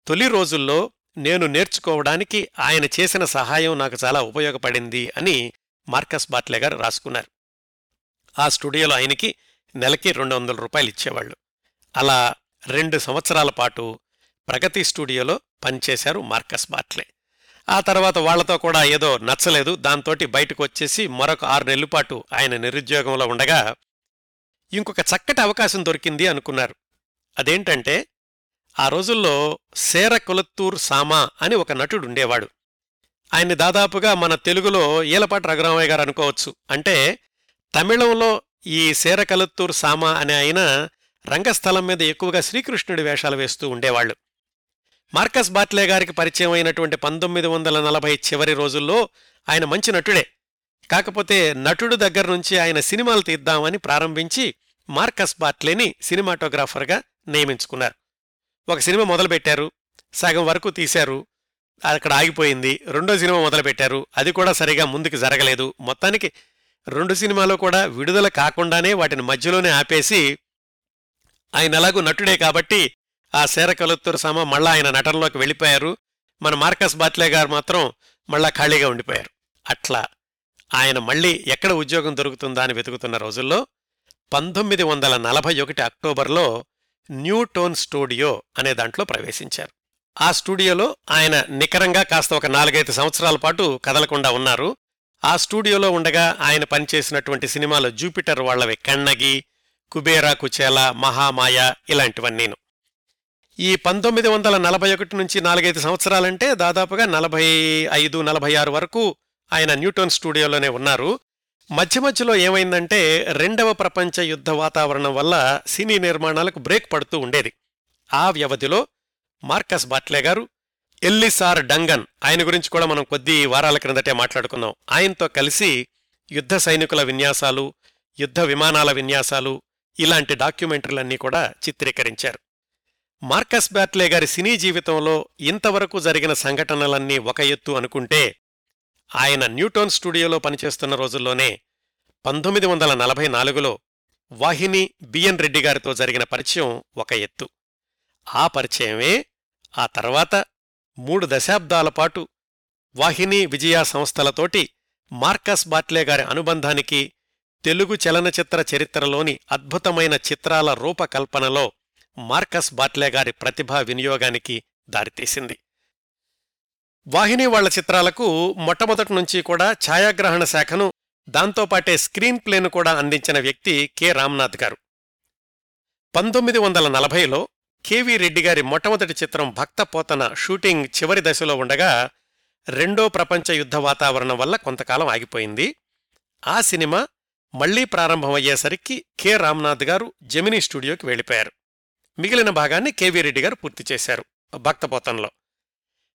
తొలి రోజుల్లో నేను నేర్చుకోవడానికి ఆయన చేసిన సహాయం నాకు చాలా ఉపయోగపడింది అని మార్కస్ బాట్లే గారు రాసుకున్నారు. ఆ స్టూడియోలో ఆయనకి నెలకి రెండు వందల రూపాయలు ఇచ్చేవాళ్ళు. అలా రెండు సంవత్సరాల పాటు ప్రగతి స్టూడియోలో పనిచేశారు మార్కస్ బాట్లే. ఆ తర్వాత వాళ్ళతో కూడా ఏదో నచ్చలేదు. దాంతోటి బయటకు వచ్చేసి మరొక ఆరు నెలల పాటు ఆయన నిరుద్యోగంలో ఉండగా ఇంకొక చక్కటి అవకాశం దొరికింది అనుకున్నారు. అదేంటంటే ఆ రోజుల్లో సేర కొలత్తూర్ సామా అని ఒక నటుడు ఉండేవాడు. ఆయన్ని దాదాపుగా మన తెలుగులో ఈలపాటి రఘురామయ్య గారు అనుకోవచ్చు. అంటే తమిళంలో ఈ సేర కలత్తూర్ సామా అనే ఆయన రంగస్థలం మీద ఎక్కువగా శ్రీకృష్ణుడి వేషాలు వేస్తూ ఉండేవాళ్ళు మార్కస్ బాట్లే గారికి పరిచయం అయినటువంటి పంతొమ్మిది వందల నలభై చివరి రోజుల్లో ఆయన మంచి నటుడే. కాకపోతే నటుడు దగ్గర నుంచి ఆయన సినిమాలు తీద్దామని ప్రారంభించి మార్కస్ బాట్లేని సినిమాటోగ్రాఫర్గా నియమించుకున్నారు. ఒక సినిమా మొదలుపెట్టారు సగం వరకు తీశారు అక్కడ ఆగిపోయింది రెండో సినిమా మొదలుపెట్టారు అది కూడా సరిగా ముందుకు జరగలేదు. మొత్తానికి రెండు సినిమాలు కూడా విడుదల కాకుండానే వాటిని మధ్యలోనే ఆపేసి ఆయన ఎలాగూ నటుడే కాబట్టి ఆ శేర కలుత్తూరు సమ మళ్ళా ఆయన నటనలోకి వెళ్ళిపోయారు. మన మార్కస్ బాట్లే గారు మాత్రం మళ్ళా ఖాళీగా ఉండిపోయారు. అట్లా ఆయన మళ్ళీ ఎక్కడ ఉద్యోగం దొరుకుతుందా అని వెతుకుతున్న రోజుల్లో పంతొమ్మిది వందల నలభై ఒకటి అక్టోబర్లో న్యూ టోన్ స్టూడియో అనే దాంట్లో ప్రవేశించారు. ఆ స్టూడియోలో ఆయన నికరంగా కాస్త ఒక నాలుగైదు సంవత్సరాల పాటు కదలకుండా ఉన్నారు. ఆ స్టూడియోలో ఉండగా ఆయన పనిచేసినటువంటి సినిమాలు జూపిటర్ వాళ్ళవి కన్నగి కుబేరా కుచేల మహామాయ ఇలాంటివన్నీను. ఈ పంతొమ్మిది వందల నలభై ఒకటి నుంచి నాలుగైదు సంవత్సరాలంటే దాదాపుగా నలభై ఐదు నలభై ఆరు వరకు ఆయన న్యూటన్ స్టూడియోలోనే ఉన్నారు. మధ్య మధ్యలో ఏమైందంటే రెండవ ప్రపంచ యుద్ధ వాతావరణం వల్ల సినీ నిర్మాణాలకు బ్రేక్ పడుతూ ఉండేది. ఆ వ్యవధిలో మార్కస్ బాట్లే గారు ఎల్లిసార్ డంగన్ ఆయన గురించి కూడా మనం కొద్ది వారాల క్రిందటే మాట్లాడుకున్నాం. ఆయనతో కలిసి యుద్ధ సైనికుల విన్యాసాలు యుద్ధ విమానాల విన్యాసాలు ఇలాంటి డాక్యుమెంటరీలన్నీ కూడా చిత్రీకరించారు. మార్కస్ బ్యాట్లే గారి సినీ జీవితంలో ఇంతవరకు జరిగిన సంఘటనలన్నీ ఒక ఎత్తు అనుకుంటే ఆయన న్యూటోన్ స్టూడియోలో పనిచేస్తున్న రోజుల్లోనే పంతొమ్మిది వందల నలభై నాలుగులో వాహిని బిఎన్ రెడ్డి గారితో జరిగిన పరిచయం ఒక ఎత్తు. ఆ పరిచయమే ఆ తర్వాత మూడు దశాబ్దాల పాటు వాహిని విజయ సంస్థలతోటి మార్కస్ బాట్లే గారి అనుబంధానికి తెలుగు చలనచిత్ర చరిత్రలోని అద్భుతమైన చిత్రాల రూపకల్పనలో మార్కస్ బాట్లే గారి ప్రతిభా వినియోగానికి దారితీసింది. వాహిని వాళ్ళ చిత్రాలకు మొట్టమొదటి నుంచి కూడా ఛాయాగ్రహణ శాఖను దాంతోపాటే స్క్రీన్ ప్లేను కూడా అందించిన వ్యక్తి కె. రామ్నాథ్ గారు. పంతొమ్మిది వందల నలభైలో కెవి రెడ్డి గారి మొట్టమొదటి చిత్రం భక్తపోతన షూటింగ్ చివరి దశలో ఉండగా రెండో ప్రపంచ యుద్ధ వాతావరణం వల్ల కొంతకాలం ఆగిపోయింది. ఆ సినిమా మళ్ళీ ప్రారంభమయ్యేసరికి కె. రామ్నాథ్ గారు జెమినీ స్టూడియోకి వెళ్ళిపోయారు. మిగిలిన భాగాన్ని కేవీ రెడ్డి గారు పూర్తి చేశారు భక్తపోతంలో.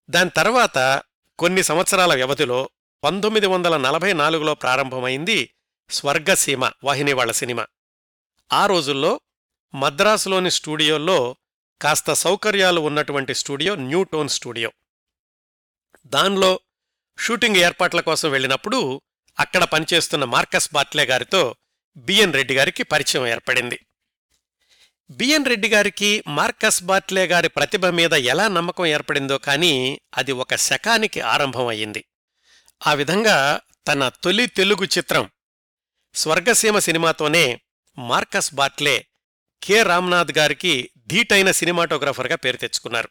దాని తర్వాత కొన్ని సంవత్సరాల వ్యవధిలో పంతొమ్మిది వందల నలభై నాలుగులో ప్రారంభమైంది స్వర్గసీమ వాహినివాళ్ళ సినిమా. ఆ రోజుల్లో మద్రాసులోని స్టూడియోల్లో కాస్త సౌకర్యాలు ఉన్నటువంటి స్టూడియో న్యూ టోన్ స్టూడియో. దానిలో షూటింగ్ ఏర్పాట్ల కోసం వెళ్ళినప్పుడు అక్కడ పనిచేస్తున్న మార్కస్ బాట్లే గారితో బిఎన్ రెడ్డి గారికి పరిచయం ఏర్పడింది. బిఎన్ రెడ్డి గారికి మార్కస్ బాట్లే గారి ప్రతిభ మీద ఎలా నమ్మకం ఏర్పడిందో కానీ అది ఒక శకానికి ఆరంభం అయింది ఆ విధంగా తన తొలి తెలుగు చిత్రం స్వర్గసీమ సినిమాతోనే మార్కస్ బాట్లే కె. రామ్నాథ్ గారికి ధీటైన సినిమాటోగ్రాఫర్గా పేరు తెచ్చుకున్నారు.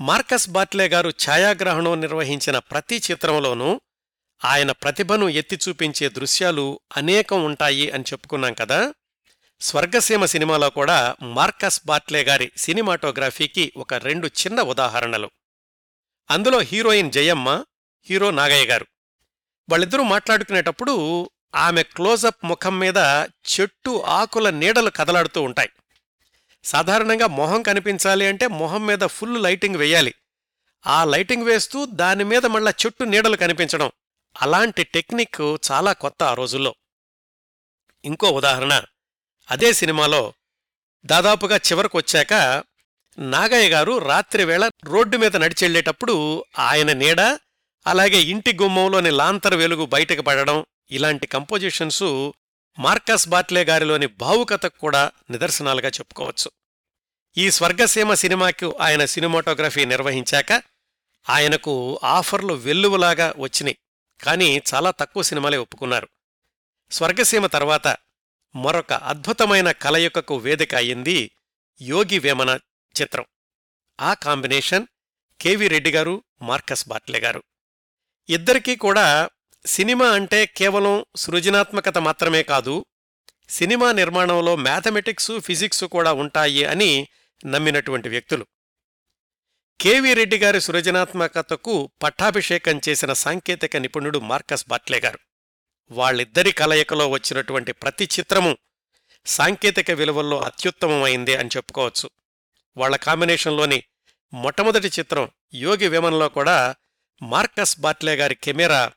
మార్కస్ బాట్లే గారు ఛాయాగ్రహణం నిర్వహించిన ప్రతి చిత్రంలోనూ ఆయన ప్రతిభను ఎత్తి చూపించే దృశ్యాలు అనేకం ఉంటాయి అని చెప్పుకున్నాం కదా. స్వర్గసీమ సినిమాలో కూడా మార్కస్ బాట్లే గారి సినిమాటోగ్రఫీకి ఒక రెండు చిన్న ఉదాహరణలు. అందులో హీరోయిన్ జయమ్మ హీరో నాగయ్య గారు. వాళ్ళిద్దరూ మాట్లాడుకునేటప్పుడు ఆమె క్లోజప్ ముఖం మీద చెట్టు ఆకుల నీడలు కదలాడుతూ ఉంటాయి. సాధారణంగా మొహం కనిపించాలి అంటే మొహం మీద ఫుల్ లైటింగ్ వేయాలి. ఆ లైటింగ్ వేస్తూ దాని మీద మళ్ళా చెట్టు నీడలు కనిపించడం. అలాంటి టెక్నిక్ చాలా కొత్త ఆ రోజుల్లో. ఇంకో ఉదాహరణ. అదే సినిమాలో దాదాపుగా చివరకు వచ్చాక నాగయ్య గారు రాత్రివేళ రోడ్డు మీద నడిచెళ్ళేటప్పుడు ఆయన నీడ అలాగే ఇంటి గుమ్మంలోని లాంతర్ వెలుగు బయటకు పడడం ఇలాంటి కంపోజిషన్స్ మార్కస్ బాట్లే గారిలోని భావుకతకు కూడా నిదర్శనాలుగా చెప్పుకోవచ్చు. ఈ స్వర్గసీమ సినిమాకు ఆయన సినిమాటోగ్రఫీ నిర్వహించాక ఆయనకు ఆఫర్లు వెల్లువలాగా వచ్చినాయి కానీ చాలా తక్కువ సినిమాలే ఒప్పుకున్నారు. స్వర్గసీమ తర్వాత మరొక అద్భుతమైన కలయికకు వేదిక అయింది యోగి వేమన చిత్రం. ఆ కాంబినేషన్ కెవి రెడ్డి గారు మార్కస్ బాట్లే గారు. ఇద్దరికీ కూడా సినిమా అంటే కేవలం సృజనాత్మకత మాత్రమే కాదు సినిమా నిర్మాణంలో మ్యాథమెటిక్సు ఫిజిక్స్ కూడా ఉంటాయి అని నమ్మినటువంటి వ్యక్తులు. కెవి రెడ్డి గారి సృజనాత్మకతకు పట్టాభిషేకం చేసిన సాంకేతిక నిపుణుడు మార్కస్ బాట్లే గారు. వాళ్ళిద్దరి కలయికలో వచ్చినటువంటి ప్రతి చిత్రము సాంకేతిక విలువల్లో అత్యుత్తమమైంది అని చెప్పుకోవచ్చు. వాళ్ళ కాంబినేషన్లోని మొట్టమొదటి చిత్రం యోగి విమన్లో కూడా మార్కస్ బాట్లే గారి కెమెరా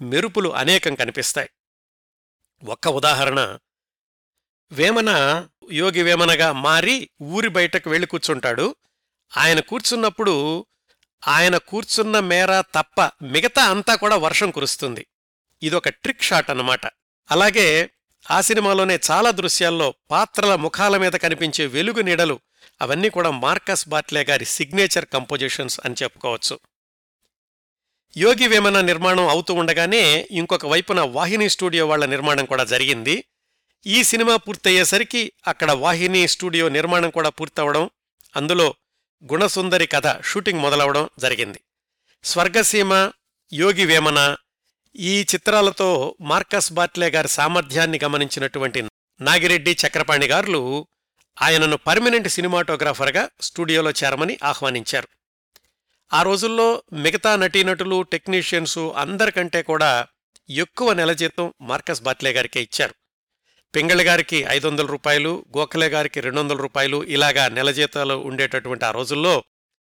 మెరుపులు అనేకం కనిపిస్తాయి. ఒక్క ఉదాహరణ వేమన యోగి వేమనగా మారి ఊరి బయటకు వెళ్ళి కూర్చుంటాడు. ఆయన కూర్చున్నప్పుడు ఆయన కూర్చున్న మేర తప్ప మిగతా అంతా కూడా వర్షం కురుస్తుంది. ఇదొక ట్రిక్ షాట్ అన్నమాట. అలాగే ఆ సినిమాలోనే చాలా దృశ్యాల్లో పాత్రల ముఖాల మీద కనిపించే వెలుగు నీడలు అవన్నీ కూడా మార్కస్ బాట్లే గారి సిగ్నేచర్ కంపోజిషన్స్ అని చెప్పుకోవచ్చు. యోగి వేమన నిర్మాణం అవుతూ ఉండగానే ఇంకొక వైపున వాహిని స్టూడియో వాళ్ళ నిర్మాణం కూడా జరిగింది. ఈ సినిమా పూర్తయ్యేసరికి అక్కడ వాహిని స్టూడియో నిర్మాణం కూడా పూర్తవడం అందులో గుణసుందరి కథ షూటింగ్ మొదలవడం జరిగింది. స్వర్గసీమ యోగి వేమన ఈ చిత్రాలతో మార్కస్ బాట్లే గారి సామర్థ్యాన్ని గమనించినటువంటి నాగిరెడ్డి చక్రపాణి గారులు ఆయనను పర్మనెంట్ సినిమాటోగ్రాఫర్గా స్టూడియోలో చేరమని ఆహ్వానించారు. ఆ రోజుల్లో మిగతా నటీనటులు టెక్నీషియన్సు అందరికంటే కూడా ఎక్కువ నెల జీతం మార్కస్ బాట్లే గారికే ఇచ్చారు. పింగళి గారికి ఐదు వందల రూపాయలు గోఖలే గారికి రెండు వందల రూపాయలు ఇలాగా నెల జీతాలు ఉండేటటువంటి ఆ రోజుల్లో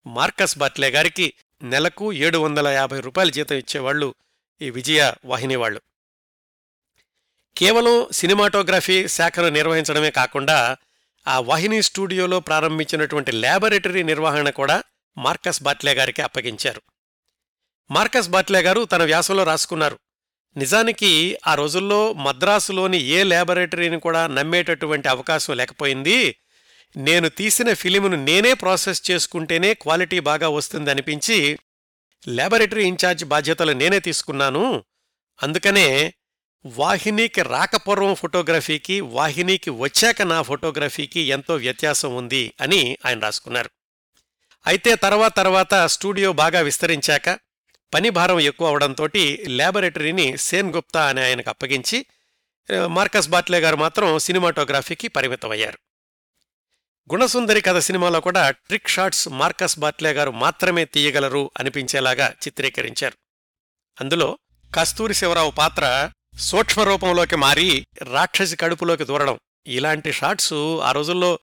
మార్కస్ బాట్లే గారికి నెలకు ఏడు వందల యాభై రూపాయల జీతం ఇచ్చేవాళ్ళు ఈ విజయ వాహిని వాళ్ళు కేవలం సినిమాటోగ్రఫీ శాఖను నిర్వహించడమే కాకుండా ఆ వాహిని స్టూడియోలో ప్రారంభించినటువంటి ల్యాబొరేటరీ నిర్వహణ కూడా మార్కస్ బాట్లే గారికి అప్పగించారు. మార్కస్ బాట్లే గారు తన వ్యాసంలో రాసుకున్నారు. నిజానికి ఆ రోజుల్లో మద్రాసులోని ఏ ల్యాబొరేటరీని కూడా నమ్మేటటువంటి అవకాశం లేకపోయింది. నేను తీసిన ఫిలిమును నేనే ప్రాసెస్ చేసుకుంటేనే క్వాలిటీ బాగా వస్తుంది అనిపించి ల్యాబొరేటరీ ఇన్ఛార్జ్ బాధ్యతలు నేనే తీసుకున్నాను. అందుకనే వాహినికి రాకపూర్వం ఫోటోగ్రఫీకి వాహినికి వచ్చాక నా ఫోటోగ్రఫీకి ఎంతో వ్యత్యాసం ఉంది అని ఆయన రాసుకున్నారు. అయితే తర్వాత తర్వాత స్టూడియో బాగా విస్తరించాక పని భారం ఎక్కువ అవడంతో ల్యాబొరేటరీని సేన్ గుప్తా అని ఆయనకు అప్పగించి మార్కస్ బాట్లే గారు మాత్రం సినిమాటోగ్రఫీకి పరిమితమయ్యారు. గుణసుందరి కథ సినిమాలో కూడా ట్రిక్ షాట్స్ మార్కస్ బాట్లే గారు మాత్రమే తీయగలరు అనిపించేలాగా చిత్రీకరించారు. అందులో కస్తూరి శివరావు పాత్ర సూక్ష్మ రూపంలోకి మారి రాక్షసి కడుపులోకి దూరడం ఇలాంటి షాట్స్ ఆ రోజుల్లో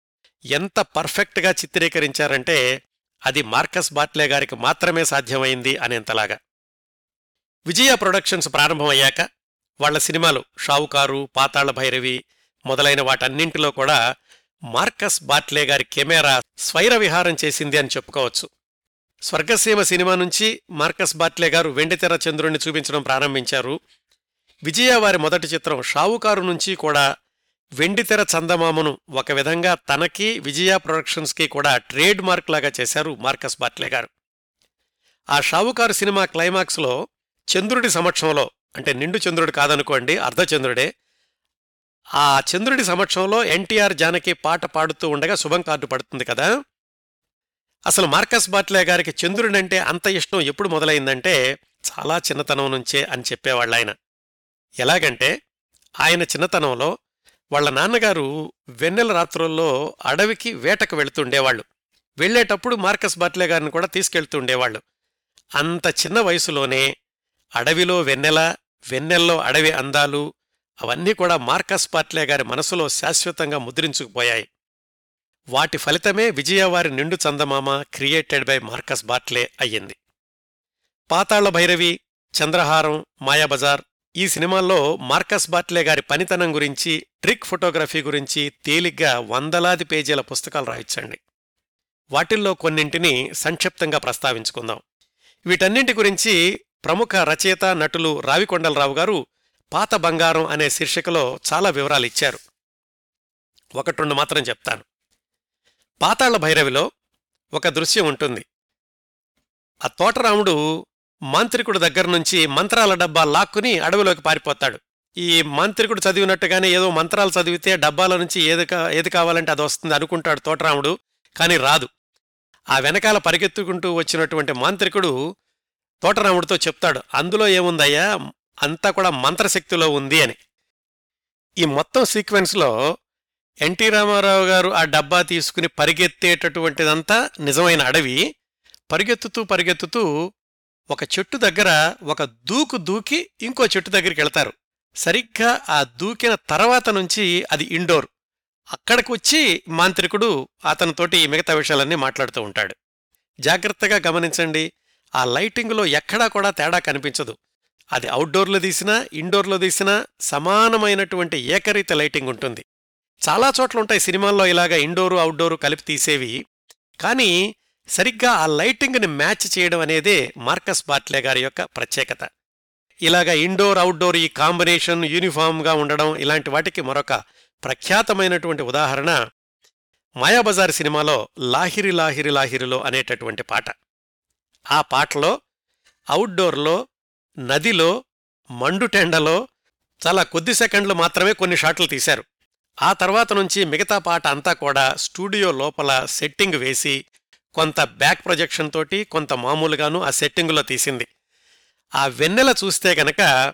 ఎంత పర్ఫెక్ట్గా చిత్రీకరించారంటే అది మార్కస్ బాట్లే గారికి మాత్రమే సాధ్యమైంది అనేంతలాగా. విజయ ప్రొడక్షన్స్ ప్రారంభమయ్యాక వాళ్ళ సినిమాలు షావుకారు పాతాళ భైరవి మొదలైన వాటన్నింటిలో కూడా మార్కస్ బాట్లే గారి కెమెరా స్వైర విహారం చేసింది అని చెప్పుకోవచ్చు. స్వర్గసీమ సినిమా నుంచి మార్కస్ బాట్లే గారు వెండితెర చంద్రుణ్ణి చూపించడం ప్రారంభించారు. విజయ వారి మొదటి చిత్రం షావుకారు నుంచి కూడా వెండితెర చందమామను ఒక విధంగా తనకి విజయ ప్రొడక్షన్స్కి కూడా ట్రేడ్ మార్క్ లాగా చేశారు మార్కస్ బాట్లే గారు. ఆ షావుకారు సినిమా క్లైమాక్స్లో చంద్రుడి సమక్షంలో అంటే నిండు చంద్రుడు కాదనుకోండి అర్ధచంద్రుడే ఆ చంద్రుడి సమక్షంలో ఎన్టీఆర్ జానకి పాట పాడుతూ ఉండగా శుభం కార్డు పడుతుంది కదా. అసలు మార్కస్ బాట్లే గారికి చంద్రుడంటే అంత ఇష్టం ఎప్పుడు మొదలైందంటే చాలా చిన్నతనం నుంచే అని చెప్పేవాళ్ళు ఆయన ఎలాగంటే ఆయన చిన్నతనంలో వాళ్ళ నాన్నగారు వెన్నెల రాత్రుల్లో అడవికి వేటకు వెళుతుండేవాళ్ళు వెళ్ళేటప్పుడు మార్కస్ బాట్లే గారిని కూడా తీసుకెళ్తూ ఉండేవాళ్ళు. అంత చిన్న వయసులోనే అడవిలో వెన్నెల వెన్నెల్లో అడవి అందాలు అవన్నీ కూడా మార్కస్ బాట్లే గారి మనసులో శాశ్వతంగా ముద్రించుకుపోయాయి. వాటి ఫలితమే విజయవారి నిండు చందమామ క్రియేటెడ్ బై మార్కస్ బాట్లే అయ్యింది. పాతాళ భైరవి చంద్రహారం మాయాబజార్ ఈ సినిమాల్లో మార్కస్ బాట్లే గారి పనితనం గురించి ట్రిక్ ఫోటోగ్రఫీ గురించి తేలిగ్గా వందలాది పేజీల పుస్తకాలు రాయించండి. వాటిల్లో కొన్నింటిని సంక్షిప్తంగా ప్రస్తావించుకుందాం. వీటన్నింటి గురించి ప్రముఖ రచయిత నటులు రావికొండలరావు గారు పాత బంగారం అనే శీర్షికలో చాలా వివరాలు ఇచ్చారు. ఒకటి రెండు మాత్రం చెప్తాను. పాతాళ భైరవిలో ఒక దృశ్యం ఉంటుంది. ఆ తోటరాముడు మాంత్రికుడు దగ్గర నుంచి మంత్రాల డబ్బా లాక్కుని అడవిలోకి పారిపోతాడు. ఈ మాంత్రికుడు చదివినట్టుగానే ఏదో మంత్రాలు చదివితే డబ్బాల నుంచి ఏది ఏది కావాలంటే అది వస్తుంది అనుకుంటాడు తోటరాముడు కానీ రాదు. ఆ వెనకాల పరిగెత్తుకుంటూ వచ్చినటువంటి మాంత్రికుడు తోటరాముడితో చెప్తాడు అందులో ఏముందయ్యా? అంతా కూడా మంత్రశక్తిలో ఉంది అని. ఈ మొత్తం సీక్వెన్స్లో ఎన్టీ రామారావు గారు ఆ డబ్బా తీసుకుని పరిగెత్తేటటువంటిదంతా నిజమైన అడవి. పరిగెత్తుతూ పరిగెత్తుతూ ఒక చెట్టు దగ్గర ఒక దూకు దూకి ఇంకో చెట్టు దగ్గరికి వెళ్తారు. సరిగ్గా ఆ దూకిన తర్వాత నుంచి అది ఇండోర్. అక్కడికి వచ్చి మాంత్రికుడు అతనితోటి మిగతా విషయాలన్నీ మాట్లాడుతూ ఉంటాడు. జాగ్రత్తగా గమనించండి. ఆ లైటింగ్లో ఎక్కడా కూడా తేడా కనిపించదు. అది అవుట్డోర్లో తీసినా ఇండోర్లో తీసినా సమానమైనటువంటి ఏకరీత లైటింగ్ ఉంటుంది. చాలా చోట్ల ఉంటాయి సినిమాల్లో ఇలాగా ఇండోరు అవుట్డోరు కలిపి తీసేవి. కానీ సరిగ్గా ఆ లైటింగ్ని మ్యాచ్ చేయడం అనేదే మార్కస్ బాట్లే గారి యొక్క ప్రత్యేకత. ఇలాగ ఇండోర్ అవుట్డోర్ ఈ కాంబినేషన్ యూనిఫామ్గా ఉండడం ఇలాంటి వాటికి మరొక ప్రఖ్యాతమైనటువంటి ఉదాహరణ మాయాబజార్ సినిమాలో లాహిరి లాహిరి లాహిరిలో అనేటటువంటి పాట. ఆ పాటలో అవుట్డోర్లో నదిలో మండుటెండలో చాలా కొద్ది సెకండ్లు మాత్రమే కొన్ని షాట్లు తీశారు. ఆ తర్వాత నుంచి మిగతా పాట అంతా కూడా స్టూడియో లోపల సెట్టింగ్ వేసి కొంత బ్యాక్ ప్రొజెక్షన్ తోటి కొంత మామూలుగాను ఆ సెట్టింగులో తీసింది. ఆ వెన్నెల చూస్తే గనక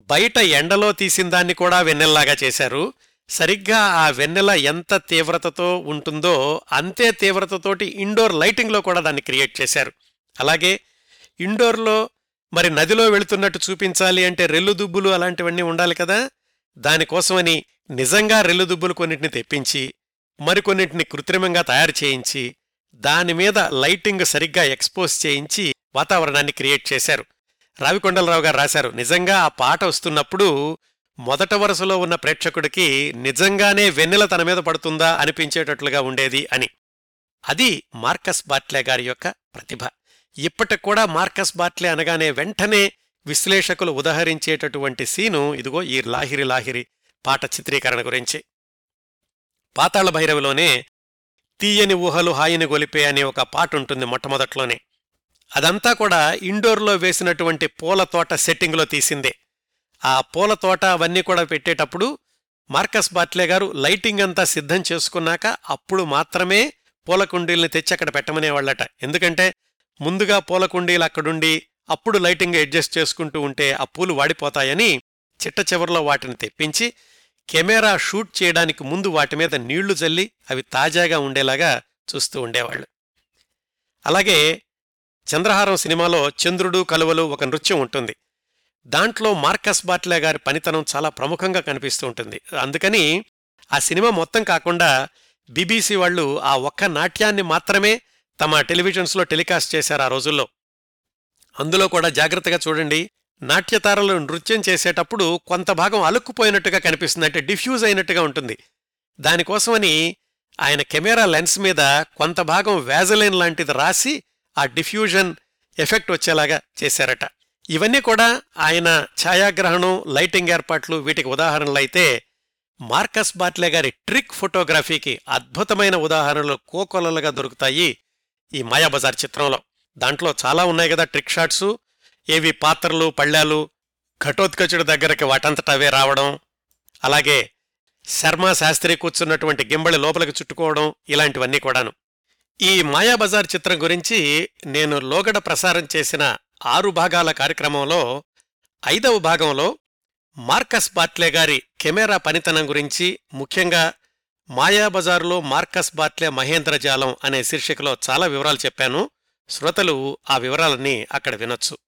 బయట ఎండలో తీసిన దాన్ని కూడా వెన్నెల్లాగా చేశారు. సరిగ్గా ఆ వెన్నెల ఎంత తీవ్రతతో ఉంటుందో అంతే తీవ్రతతోటి ఇండోర్ లైటింగ్లో కూడా దాన్ని క్రియేట్ చేశారు. అలాగే ఇండోర్లో మరి నదిలో వెళుతున్నట్టు చూపించాలి అంటే రెల్లు దుబ్బులు అలాంటివన్నీ ఉండాలి కదా? దానికోసమని నిజంగా రెల్లు దుబ్బులు కొన్నిటిని తెప్పించి మరికొన్నిటిని కృత్రిమంగా తయారు చేయించి దాని మీద లైటింగ్ సరిగ్గా ఎక్స్పోజ్ చేయించి వాతావరణాన్ని క్రియేట్ చేశారు. రావికొండలరావు గారు రాశారు నిజంగా ఆ పాట వస్తున్నప్పుడు మొదట వరుసలో ఉన్న ప్రేక్షకుడికి నిజంగానే వెన్నెల తన మీద పడుతుందా అనిపించేటట్లుగా ఉండేది అని. అది మార్కస్ బాట్లే గారి యొక్క ప్రతిభ. ఇప్పటికి కూడా మార్కస్ బాట్లే అనగానే వెంటనే విశ్లేషకులు ఉదహరించేటటువంటి సీను ఇదిగో ఈ లాహిరి లాహిరి పాట చిత్రీకరణ గురించి. పాతాళ భైరవిలోనే తీయని ఊహలు హాయిని గొలిపే అనే ఒక పాట ఉంటుంది మొట్టమొదట్లోనే. అదంతా కూడా ఇండోర్లో వేసినటువంటి పూల తోట సెట్టింగ్లో తీసిందే. ఆ పూల తోట అవన్నీ కూడా పెట్టేటప్పుడు మార్కస్ బాట్లే గారు లైటింగ్ అంతా సిద్ధం చేసుకున్నాక అప్పుడు మాత్రమే పూల కుండీల్ని తెచ్చి అక్కడ పెట్టమనేవాళ్ళట. ఎందుకంటే ముందుగా పూల కుండీలు అక్కడుండి అప్పుడు లైటింగ్ అడ్జస్ట్ చేసుకుంటూ ఉంటే ఆ పూలు వాడిపోతాయని చిట్ట చివరిలో వాటిని తెప్పించి కెమెరా షూట్ చేయడానికి ముందు వాటి మీద నీళ్ళు చల్లి అవి తాజాగా ఉండేలాగా చూస్తూ ఉండేవాళ్ళు. అలాగే చంద్రహారం సినిమాలో చంద్రుడు కలువలు ఒక నృత్యం ఉంటుంది. దాంట్లో మార్కస్ బాట్లే గారి పనితనం చాలా ప్రముఖంగా కనిపిస్తూ ఉంటుంది. అందుకని ఆ సినిమా మొత్తం కాకుండా బీబీసీ వాళ్ళు ఆ ఒక్క నాట్యాన్ని మాత్రమే తమ టెలివిజన్స్లో టెలికాస్ట్ చేశారు ఆ రోజుల్లో. అందులో కూడా జాగ్రత్తగా చూడండి నాట్యతారలు నృత్యం చేసేటప్పుడు కొంత భాగం అలుక్కుపోయినట్టుగా కనిపిస్తుంది అంటే డిఫ్యూజ్ అయినట్టుగా ఉంటుంది. దానికోసమని ఆయన కెమెరా లెన్స్ మీద కొంత భాగం వ్యాజలైన్ లాంటిది రాసి ఆ డిఫ్యూజన్ ఎఫెక్ట్ వచ్చేలాగా చేశారట. ఇవన్నీ కూడా ఆయన ఛాయాగ్రహణం లైటింగ్ ఏర్పాట్లు వీటికి ఉదాహరణలు అయితే మార్కస్ బాట్లే గారి ట్రిక్ ఫోటోగ్రఫీకి అద్భుతమైన ఉదాహరణలు కోకొలలుగా దొరుకుతాయి. ఈ మాయాబజార్ చిత్రంలో. దాంట్లో చాలా ఉన్నాయి కదా ట్రిక్ షాట్సు ఏవి పాత్రలు పళ్ళాలు ఘటోత్కచుడి దగ్గరకి వాటంతట అవే రావడం. అలాగే శర్మ శాస్త్రి కూర్చున్నటువంటి గింబళి లోపలికి చుట్టుకోవడం ఇలాంటివన్నీ కూడాను. ఈ మాయాబజార్ చిత్రం గురించి నేను లోగడ ప్రసారం చేసిన ఆరు భాగాల కార్యక్రమంలో ఐదవ భాగంలో మార్కస్ బాట్లే గారి కెమెరా పనితనం గురించి ముఖ్యంగా మాయాబజార్లో మార్కస్ బాట్లే మహేంద్రజాలం అనే శీర్షికలో చాలా వివరాలు చెప్పాను. శ్రోతలు ఆ వివరాలన్నీ అక్కడ వినొచ్చు.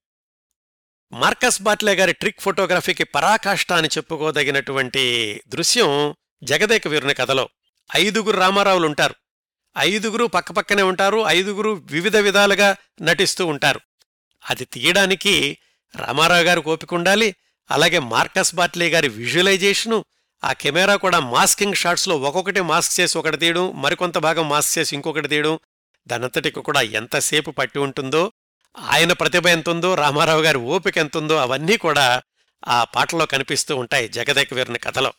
మార్కస్ బాట్లే గారి ట్రిక్ ఫోటోగ్రఫీకి పరాకాష్ట అని చెప్పుకోదగినటువంటి దృశ్యం జగదేక వీరుని కథలో. ఐదుగురు రామారావులు ఉంటారు. ఐదుగురు పక్కపక్కనే ఉంటారు. ఐదుగురు వివిధ విధాలుగా నటిస్తూ ఉంటారు. అది తీయడానికి రామారావు గారు ఓపిక ఉండాలి. అలాగే మార్కస్ బాట్లే గారి విజువలైజేషను ఆ కెమెరా కూడా మాస్కింగ్ షాట్స్లో ఒక్కొక్కటి మాస్క్ చేసి ఒకటి తీయడం మరికొంత భాగం మాస్క్ చేసి ఇంకొకటి తీయడం దానంతటికి కూడా ఎంతసేపు పట్టి ఉంటుందో ఆయన ప్రతిభ ఎంతుందో రామారావు గారి ఓపిక ఎంతుందో అవన్నీ కూడా ఆ పాటలో కనిపిస్తూ ఉంటాయి జగదేక వీరుని కథలో.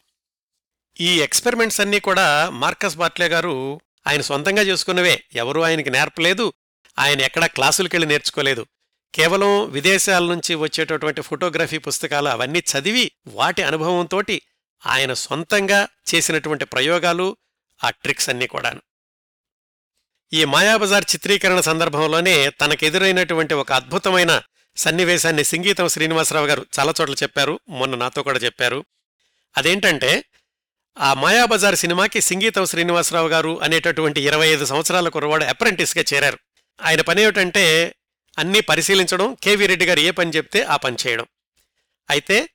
ఈ ఎక్స్పెరిమెంట్స్ అన్నీ కూడా మార్కస్ బాట్లే గారు ఆయన సొంతంగా చేసుకున్నవే. ఎవరూ ఆయనకి నేర్పలేదు. ఆయన ఎక్కడా క్లాసులకెళ్ళి నేర్చుకోలేదు. కేవలం విదేశాల నుంచి వచ్చేటటువంటి ఫోటోగ్రఫీ పుస్తకాలు అవన్నీ చదివి వాటి అనుభవంతోటి ఆయన సొంతంగా చేసినటువంటి ప్రయోగాలు ఆ ట్రిక్స్ అన్నీ కూడాను. ఈ మాయాబజార్ చిత్రీకరణ సందర్భంలోనే తనకెదురైనటువంటి ఒక అద్భుతమైన సన్నివేశాన్ని సింగీతం శ్రీనివాసరావు గారు చాలా చోట్ల చెప్పారు మొన్న నాతో కూడా చెప్పారు. అదేంటంటే ఆ మాయాబజార్ సినిమాకి సింగీతం శ్రీనివాసరావు గారు అనేటటువంటి ఇరవై ఐదు సంవత్సరాల కురవాడు అప్రెంటిస్గా చేరారు. ఆయన పని ఏమిటంటే అన్నీ పరిశీలించడం కేవీ రెడ్డి గారు ఏ పని చెప్తే ఆ పని చేయడం. అయితే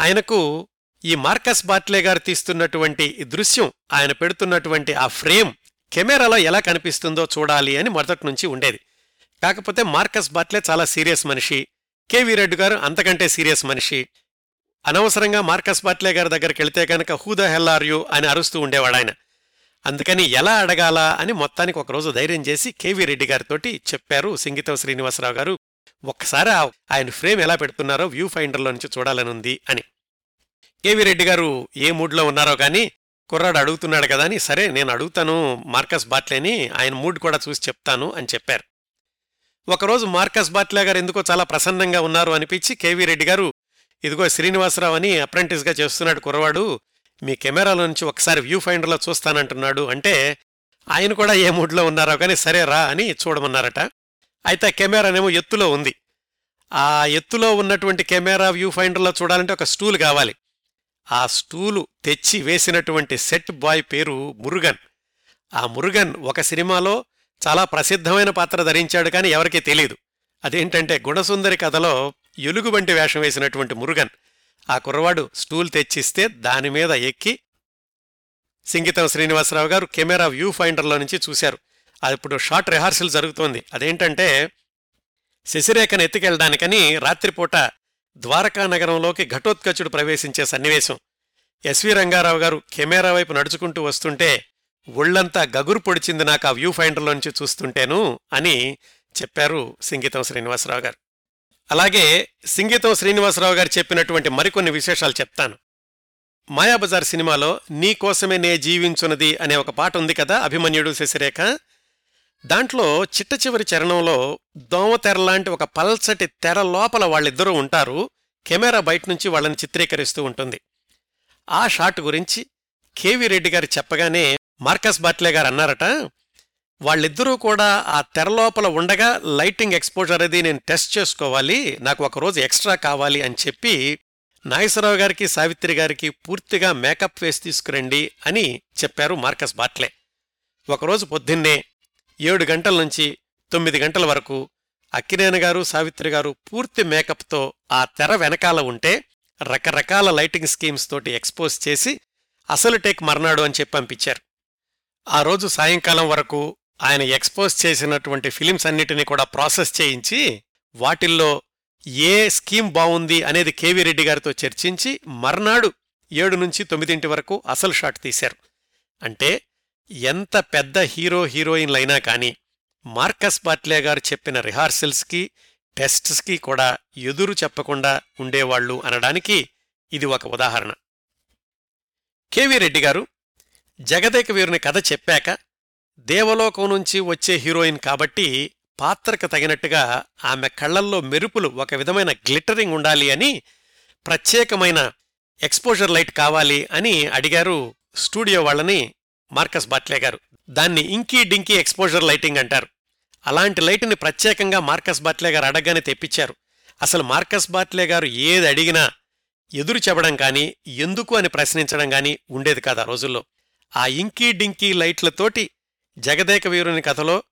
ఆయనకు ఈ మార్కస్ బాట్లే గారు తీస్తున్నటువంటి ఈ దృశ్యం ఆయన పెడుతున్నటువంటి ఆ ఫ్రేమ్ కెమెరాలో ఎలా కనిపిస్తుందో చూడాలి అని మొదటి నుంచి ఉండేది. కాకపోతే మార్కస్ బాట్లే చాలా సీరియస్ మనిషి. కేవీ రెడ్డి గారు అంతకంటే సీరియస్ మనిషి. అనవసరంగా మార్కస్ బాట్లే గారి దగ్గరికి వెళితే కనుక who the hell are you? అని అరుస్తూ ఉండేవాడు ఆయన. అందుకని ఎలా అడగాల అని మొత్తానికి ఒకరోజు ధైర్యం చేసి కేవీ రెడ్డి గారితోటి చెప్పారు సింగీతం శ్రీనివాసరావు గారు. ఒక్కసారి ఆయన ఫ్రేమ్ ఎలా పెడుతున్నారో వ్యూ ఫైండర్లో నుంచి చూడాలని ఉంది అని. కేవీ రెడ్డి గారు ఏ మూడ్లో ఉన్నారో కానీ కుర్రాడు అడుగుతున్నాడు కదా అని సరే నేను అడుగుతాను మార్కస్ బాట్లేని ఆయన మూడ్ కూడా చూసి చెప్తాను అని చెప్పారు. ఒకరోజు మార్కస్ బాట్లే గారు ఎందుకో చాలా ప్రసన్నంగా ఉన్నారు అనిపించి కేవీ రెడ్డి గారు ఇదిగో శ్రీనివాసరావు అని అప్రెంటిస్గా చేస్తున్నాడు కుర్రవాడు మీ కెమెరాలో నుంచి ఒకసారి వ్యూ ఫైండర్లో చూస్తానంటున్నాడు అంటే ఆయన కూడా ఏ మూడ్లో ఉన్నారో కానీ సరే రా అని చూడమన్నారట. అయితే ఆ కెమెరానేమో ఎత్తులో ఉంది. ఆ ఎత్తులో ఉన్నటువంటి కెమెరా వ్యూ ఫైండర్లో చూడాలంటే ఒక స్టూల్ కావాలి. ఆ స్టూలు తెచ్చి వేసినటువంటి సెట్ బాయ్ పేరు మురుగన్. ఆ మురుగన్ ఒక సినిమాలో చాలా ప్రసిద్ధమైన పాత్ర ధరించాడు కానీ ఎవరికీ తెలియదు అదేంటంటే గుణసుందరి కథలో ఎలుగు వంటి వేషం వేసినటువంటి మురుగన్. ఆ కుర్రవాడు స్టూల్ తెచ్చిస్తే దాని మీద ఎక్కి సింగీతం శ్రీనివాసరావు గారు కెమెరా వ్యూ ఫైండర్లో నుంచి చూశారు. అది ఇప్పుడు షార్ట్ రిహార్సల్ జరుగుతోంది. అదేంటంటే శశిరేఖను ఎత్తుకెళ్ళడానికని రాత్రిపూట ద్వారకా నగరంలోకి ఘటోత్కచుడు ప్రవేశించే సన్నివేశం. ఎస్వి రంగారావు గారు కెమెరా వైపు నడుచుకుంటూ వస్తుంటే ఒళ్ళంతా గగురు పొడిచింది నాకు ఆ వ్యూ ఫైండర్లోంచి చూస్తుంటేను అని చెప్పారు సింగీతం శ్రీనివాసరావు గారు. అలాగే సింగీతం శ్రీనివాసరావు గారు చెప్పినటువంటి మరికొన్ని విశేషాలు చెప్తాను. మాయాబజార్ సినిమాలో నీ కోసమే నే జీవించున్నది అనే ఒక పాట ఉంది కదా అభిమన్యుడు శశిరేఖ. దాంట్లో చిట్ట చివరి చరణంలో దోమ తెర లాంటి ఒక పల్సటి తెర లోపల వాళ్ళిద్దరూ ఉంటారు. కెమెరా బయట నుంచి వాళ్ళని చిత్రీకరిస్తూ ఉంటుంది. ఆ షాట్ గురించి కేవి రెడ్డి గారు చెప్పగానే మార్కస్ బాట్లే గారు అన్నారట వాళ్ళిద్దరూ కూడా ఆ తెర లోపల ఉండగా లైటింగ్ ఎక్స్పోజర్ అది నేను టెస్ట్ చేసుకోవాలి నాకు ఒకరోజు ఎక్స్ట్రా కావాలి అని చెప్పి నాగేశ్వరరావు గారికి సావిత్రి గారికి పూర్తిగా మేకప్ వేసి తీసుకురండి అని చెప్పారు మార్కస్ బాట్లే. ఒకరోజు పొద్దున్నే ఏడు గంటల నుంచి తొమ్మిది గంటల వరకు అక్కినేనగారు సావిత్రి గారు పూర్తి మేకప్తో ఆ తెర వెనకాల ఉంటే రకరకాల లైటింగ్ స్కీమ్స్ తోటి ఎక్స్పోజ్ చేసి అసలు టేక్ మర్నాడు అని చెప్పి పంపించారు. ఆ రోజు సాయంకాలం వరకు ఆయన ఎక్స్పోజ్ చేసినటువంటి ఫిలిమ్స్ అన్నిటినీ కూడా ప్రాసెస్ చేయించి వాటిల్లో ఏ స్కీమ్ బావుంది అనేది కేవీ రెడ్డి గారితో చర్చించి మర్నాడు ఏడు నుంచి తొమ్మిదింటి వరకు అసలు షాట్ తీశారు. అంటే ఎంత పెద్ద హీరో హీరోయిన్లైనా కానీ మార్కస్ బాట్లే గారు చెప్పిన రిహార్సల్స్కి టెస్ట్స్కి కూడా ఎదురు చెప్పకుండా ఉండేవాళ్ళు అనడానికి ఇది ఒక ఉదాహరణ. కేవీ రెడ్డి గారు జగదేక వీరుని కథ చెప్పాక దేవలోకం నుంచి వచ్చే హీరోయిన్ కాబట్టి పాత్రకు తగినట్టుగా ఆమె కళ్ళల్లో మెరుపులు ఒక విధమైన గ్లిటరింగ్ ఉండాలి అని ప్రత్యేకమైన ఎక్స్పోజర్ లైట్ కావాలి అని అడిగారు స్టూడియో వాళ్ళని మార్కస్ బాట్లే గారు. దాన్ని ఇంకీ డింకీ ఎక్స్పోజర్ లైటింగ్ అంటారు. అలాంటి లైట్ని ప్రత్యేకంగా మార్కస్ బాట్లే గారు అడగగానే తెప్పించారు. అసలు మార్కస్ బాట్లే గారు ఏది అడిగినా ఎదురు చెప్పడం కానీ ఎందుకు అని ప్రశ్నించడం కానీ ఉండేది కాదు ఆ రోజుల్లో. ఆ ఇంకీ డింకీ లైట్లతోటి జగదేక వీరుని కథలో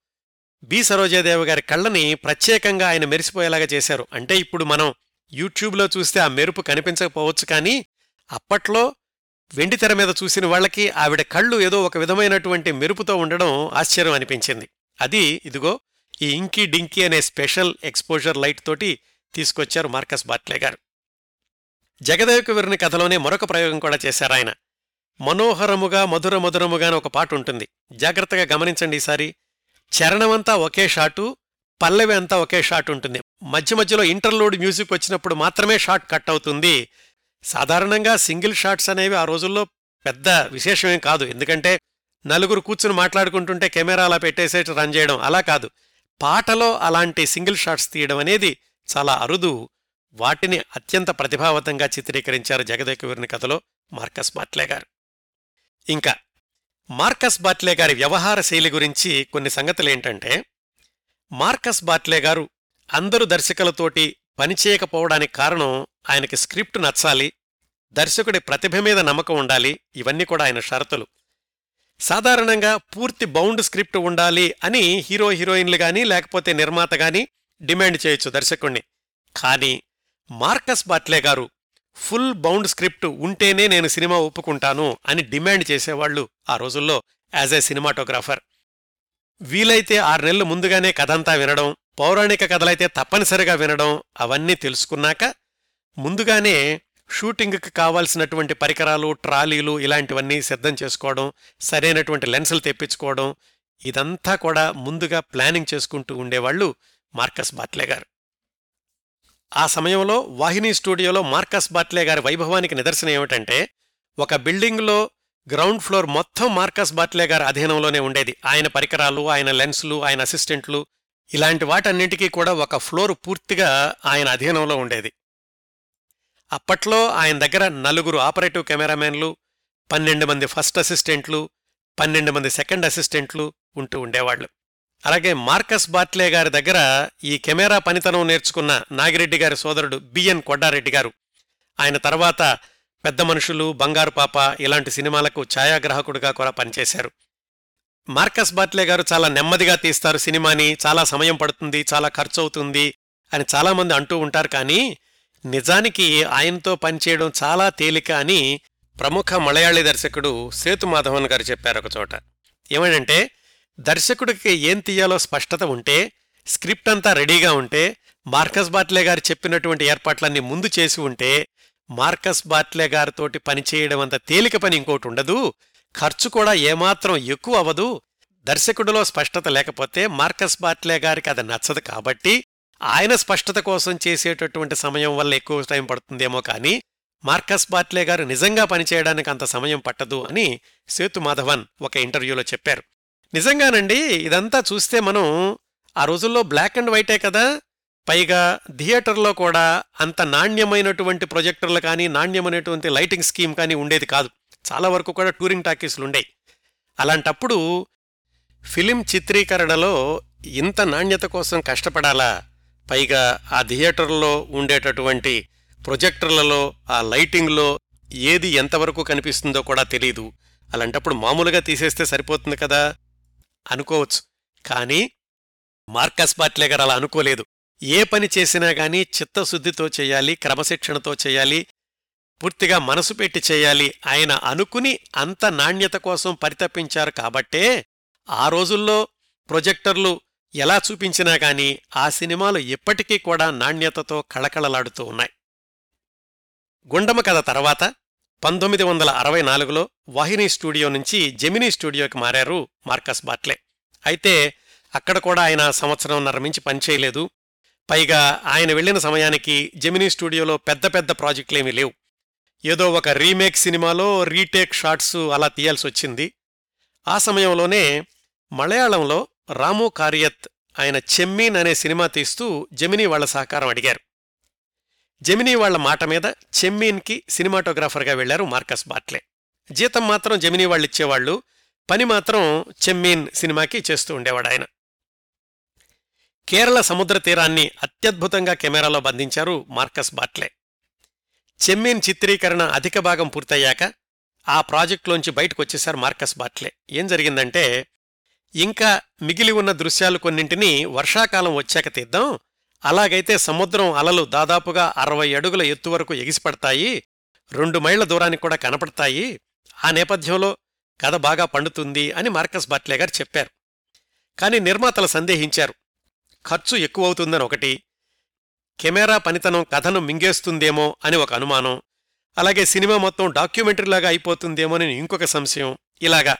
బి. సరోజాదేవి గారి కళ్ళని ప్రత్యేకంగా ఆయన మెరిసిపోయేలాగా చేశారు. అంటే ఇప్పుడు మనం యూట్యూబ్లో చూస్తే ఆ మెరుపు కనిపించకపోవచ్చు కానీ అప్పట్లో వెండితెర మీద చూసిన వాళ్ళకి ఆవిడ కళ్ళు ఏదో ఒక విధమైనటువంటి మెరుపుతో ఉండడం ఆశ్చర్యం అనిపించింది. అది ఇదిగో ఈ ఇంకీ డింకీ అనే స్పెషల్ ఎక్స్పోజర్ లైట్ తోటి తీసుకొచ్చారు మార్కస్ బాట్లే గారు. జగదేవకు వీరుని కథలోనే మరొక ప్రయోగం కూడా చేశారు ఆయన. మనోహరముగా మధుర మధురముగా అని ఒక పాట ఉంటుంది. జాగ్రత్తగా గమనించండి ఈసారి. చరణమంతా ఒకే షాటు పల్లవి అంతా ఒకే షాట్ ఉంటుంది. మధ్య మధ్యలో ఇంటర్లోడ్ మ్యూజిక్ వచ్చినప్పుడు మాత్రమే షాట్ కట్ అవుతుంది. సాధారణంగా సింగిల్ షాట్స్ అనేవి ఆ రోజుల్లో పెద్ద విశేషమేం కాదు. ఎందుకంటే నలుగురు కూర్చుని మాట్లాడుకుంటుంటే కెమెరా అలా పెట్టేసేటి రన్ చేయడం అలా కాదు. పాటలో అలాంటి సింగిల్ షాట్స్ తీయడం అనేది చాలా అరుదు. వాటిని అత్యంత ప్రతిభావంతంగా చిత్రీకరించారు జగదేకవీరుని కథలో మార్కస్ బాట్లే గారు. ఇంకా మార్కస్ బాట్లే గారి వ్యవహార శైలి గురించి కొన్ని సంగతులు ఏంటంటే మార్కస్ బాట్లే గారు అందరు దర్శకులతోటి పనిచేయకపోవడానికి కారణం ఆయనకి స్క్రిప్ట్ నచ్చాలి దర్శకుడి ప్రతిభ మీద నమ్మకం ఉండాలి ఇవన్నీ కూడా ఆయన షరతులు. సాధారణంగా పూర్తి బౌండ్ స్క్రిప్ట్ ఉండాలి అని హీరో హీరోయిన్లు గాని లేకపోతే నిర్మాత గాని డిమాండ్ చేయొచ్చు దర్శకుణ్ణి. కానీ మార్కస్ బాట్లే గారు ఫుల్ బౌండ్ స్క్రిప్ట్ ఉంటేనే నేను సినిమా ఒప్పుకుంటాను అని డిమాండ్ చేసేవాళ్ళు ఆ రోజుల్లో యాజ్ ఏ సినిమాటోగ్రాఫర్. వీలైతే ఆరు నెలలు ముందుగానే కథంతా వినడం పౌరాణిక కథలైతే తప్పనిసరిగా వినడం అవన్నీ తెలుసుకున్నాక ముందుగానే షూటింగ్కి కావాల్సినటువంటి పరికరాలు ట్రాలీలు ఇలాంటివన్నీ సిద్ధం చేసుకోవడం సరైనటువంటి లెన్సులు తెప్పించుకోవడం ఇదంతా కూడా ముందుగా ప్లానింగ్ చేసుకుంటూ ఉండేవాళ్ళు మార్కస్ బాట్లే గారు. ఆ సమయంలో వాహిని స్టూడియోలో మార్కస్ బాట్లే గారి వైభవానికి నిదర్శనం ఏమిటంటే ఒక బిల్డింగ్లో గ్రౌండ్ ఫ్లోర్ మొత్తం మార్కస్ బాట్లే గారి అధీనంలోనే ఉండేది. ఆయన పరికరాలు ఆయన లెన్సులు ఆయన అసిస్టెంట్లు ఇలాంటి వాటన్నింటికీ కూడా ఒక ఫ్లోర్ పూర్తిగా ఆయన అధీనంలో ఉండేది. అప్పట్లో ఆయన దగ్గర నలుగురు ఆపరేటివ్ కెమెరామెన్లు పన్నెండు మంది ఫస్ట్ అసిస్టెంట్లు పన్నెండు మంది సెకండ్ అసిస్టెంట్లు ఉంటూ ఉండేవాళ్ళు అలాగే మార్కస్ బాట్లే గారి దగ్గర ఈ కెమెరా పనితనం నేర్చుకున్న నాగిరెడ్డి గారి సోదరుడు బిఎన్ కొడ్డారెడ్డి గారు. ఆయన తర్వాత పెద్ద మనుషులు బంగారు పాప ఇలాంటి సినిమాలకు ఛాయాగ్రాహకుడిగా కూడా పనిచేశారు. మార్కస్ బాట్లే గారు చాలా నెమ్మదిగా తీస్తారు సినిమాని చాలా సమయం పడుతుంది చాలా ఖర్చు అవుతుంది అని చాలామంది అంటూ ఉంటారు కానీ నిజానికి ఆయనతో పనిచేయడం చాలా తేలిక అని ప్రముఖ మలయాళీ దర్శకుడు సేతు మాధవన్ గారు చెప్పారు ఒకచోట ఏమనంటే దర్శకుడికి ఏం తీయాలో స్పష్టత ఉంటే స్క్రిప్ట్ అంతా రెడీగా ఉంటే మార్కస్ బాట్లే గారు చెప్పినటువంటి ఏర్పాట్లన్నీ ముందు చేసి ఉంటే మార్కస్ బాట్లే గారితోటి పనిచేయడం అంత తేలిక పని ఇంకోటి ఉండదు ఖర్చు కూడా ఏమాత్రం ఎక్కువ అవ్వదు దర్శకుడిలో స్పష్టత లేకపోతే మార్కస్ బాట్లే గారికి అది నచ్చదు కాబట్టి ఆయన స్పష్టత కోసం చేసేటటువంటి సమయం వల్ల ఎక్కువ టైం పడుతుందేమో కానీ మార్కస్ బాట్లే గారు నిజంగా పనిచేయడానికి అంత సమయం పట్టదు అని సేతు మాధవన్ ఒక ఇంటర్వ్యూలో చెప్పారు. నిజంగానండి ఇదంతా చూస్తే మనం ఆ రోజుల్లో బ్లాక్ అండ్ వైటే కదా. పైగా థియేటర్లో కూడా అంత నాణ్యమైనటువంటి ప్రొజెక్టర్లు కానీ నాణ్యమైనటువంటి లైటింగ్ స్కీమ్ కానీ ఉండేది కాదు. చాలా వరకు కూడా టూరింగ్ టాకీస్లు ఉండేవి అలాంటప్పుడు ఫిలిం చిత్రీకరణలో ఇంత నాణ్యత కోసం కష్టపడాలా? పైగా ఆ థియేటర్లో ఉండేటటువంటి ప్రొజెక్టర్లలో ఆ లైటింగ్లో ఏది ఎంతవరకు కనిపిస్తుందో కూడా తెలీదు. అలాంటప్పుడు మామూలుగా తీసేస్తే సరిపోతుంది కదా? అనుకోవచ్చు. కానీ మార్కస్ బాట్లే గారు అలా అనుకోలేదు. ఏ పని చేసినా గానీ చిత్తశుద్ధితో చేయాలి క్రమశిక్షణతో చేయాలి పూర్తిగా మనసు పెట్టి చేయాలి. ఆయన అనుకుని అంత నాణ్యత కోసం పరితపించారు కాబట్టే ఆ రోజుల్లో ప్రొజెక్టర్లు ఎలా చూపించినా గాని ఆ సినిమాలు ఇప్పటికీ కూడా నాణ్యతతో కళకళలాడుతూ ఉన్నాయి. గుండమ కథ తర్వాత పంతొమ్మిది వందల అరవై నాలుగులో వాహిని స్టూడియో నుంచి జెమినీ స్టూడియోకి మారారు మార్కస్ బాట్లే. అయితే అక్కడ కూడా ఆయన సంవత్సరంన్నర మించి పనిచేయలేదు పైగా ఆయన వెళ్ళిన సమయానికి జెమినీ స్టూడియోలో పెద్ద పెద్ద ప్రాజెక్టులేమీ లేవు. ఏదో ఒక రీమేక్ సినిమాలో రీటేక్ షాట్స్ అలా తీయాల్సి వచ్చింది ఆ సమయంలోనే మలయాళంలో రాము కార్యత్ ఆయన చెమ్మీన్ అనే సినిమా తీస్తూ జెమినీ వాళ్ళ సహకారం అడిగారు. జెమినీ వాళ్ళ మాట మీద చెమ్మీన్కి సినిమాటోగ్రాఫర్గా వెళ్ళారు మార్కస్ బాట్లే. జీతం మాత్రం జెమినీ వాళ్ళిచ్చేవాళ్ళు పని మాత్రం చెమ్మీన్ సినిమాకి చేస్తూ ఉండేవాడు ఆయన. కేరళ సముద్ర తీరాన్ని అత్యద్భుతంగా కెమెరాలో బంధించారు మార్కస్ బాట్లే. చెమ్మీన్ చిత్రీకరణ అధిక భాగం పూర్తయ్యాక ఆ ప్రాజెక్టులోంచి బయటకు వచ్చేశారు మార్కస్ బాట్లే. ఏం జరిగిందంటే ఇంకా మిగిలి ఉన్న దృశ్యాలు కొన్నింటిని వర్షాకాలం వచ్చాక తీద్దాం. అలాగైతే సముద్రం అలలు దాదాపుగా అరవై అడుగుల ఎత్తు వరకు ఎగిసిపడతాయి. రెండు మైళ్ళ దూరానికి కూడా కనపడతాయి. ఆ నేపథ్యంలో కథ బాగా పండుతుంది అని మార్కస్ బట్లే గారు చెప్పారు. కానీ నిర్మాతలు సందేహించారు. ఖర్చు ఎక్కువవుతుందని ఒకటి. కెమెరా పనితనం కథను మింగేస్తుందేమో అని ఒక అనుమానం. అలాగే సినిమా మొత్తం డాక్యుమెంటరీలాగా అయిపోతుందేమోనని ఇంకొక సంశయం. ఇలాగా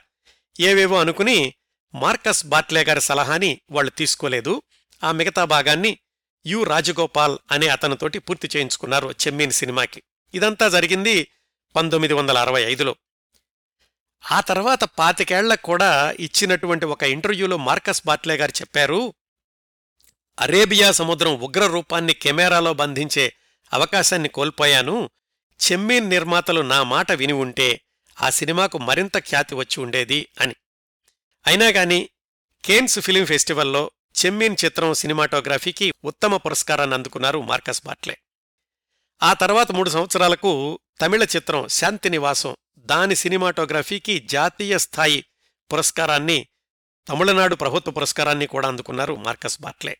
ఏవేవో అనుకుని మార్కస్ బాట్లే గారి సలహాని వాళ్ళు తీసుకోలేదు. ఆ మిగతా భాగాన్ని యు రాజగోపాల్ అనే అతనితోటి పూర్తి చేయించుకున్నారు చెమ్మీన్ సినిమాకి. ఇదంతా జరిగింది పంతొమ్మిది వందల అరవై ఐదులో. ఆ తర్వాత పాతికేళ్ళకు కూడా ఇచ్చినటువంటి ఒక ఇంటర్వ్యూలో మార్కస్ బాట్లే గారు చెప్పారు అరేబియా సముద్రం ఉగ్ర రూపాన్ని కెమెరాలో బంధించే అవకాశాన్ని కోల్పోయాను. చెమ్మీన్ నిర్మాతలు నా మాట విని ఉంటే ఆ సినిమాకు మరింత ఖ్యాతి వచ్చి ఉండేది అని. అయినా గాని కేన్స్ ఫిలిం ఫెస్టివల్లో చెమ్మీన్ చిత్రం సినిమాటోగ్రఫీకి ఉత్తమ పురస్కారాన్ని అందుకున్నారు మార్కస్ బాట్లే. ఆ తర్వాత మూడు సంవత్సరాలకు తమిళ చిత్రం శాంతి నివాసం దాని సినిమాటోగ్రఫీకి జాతీయ స్థాయి పురస్కారాన్ని తమిళనాడు ప్రభుత్వ పురస్కారాన్ని కూడా అందుకున్నారు మార్కస్ బాట్లే.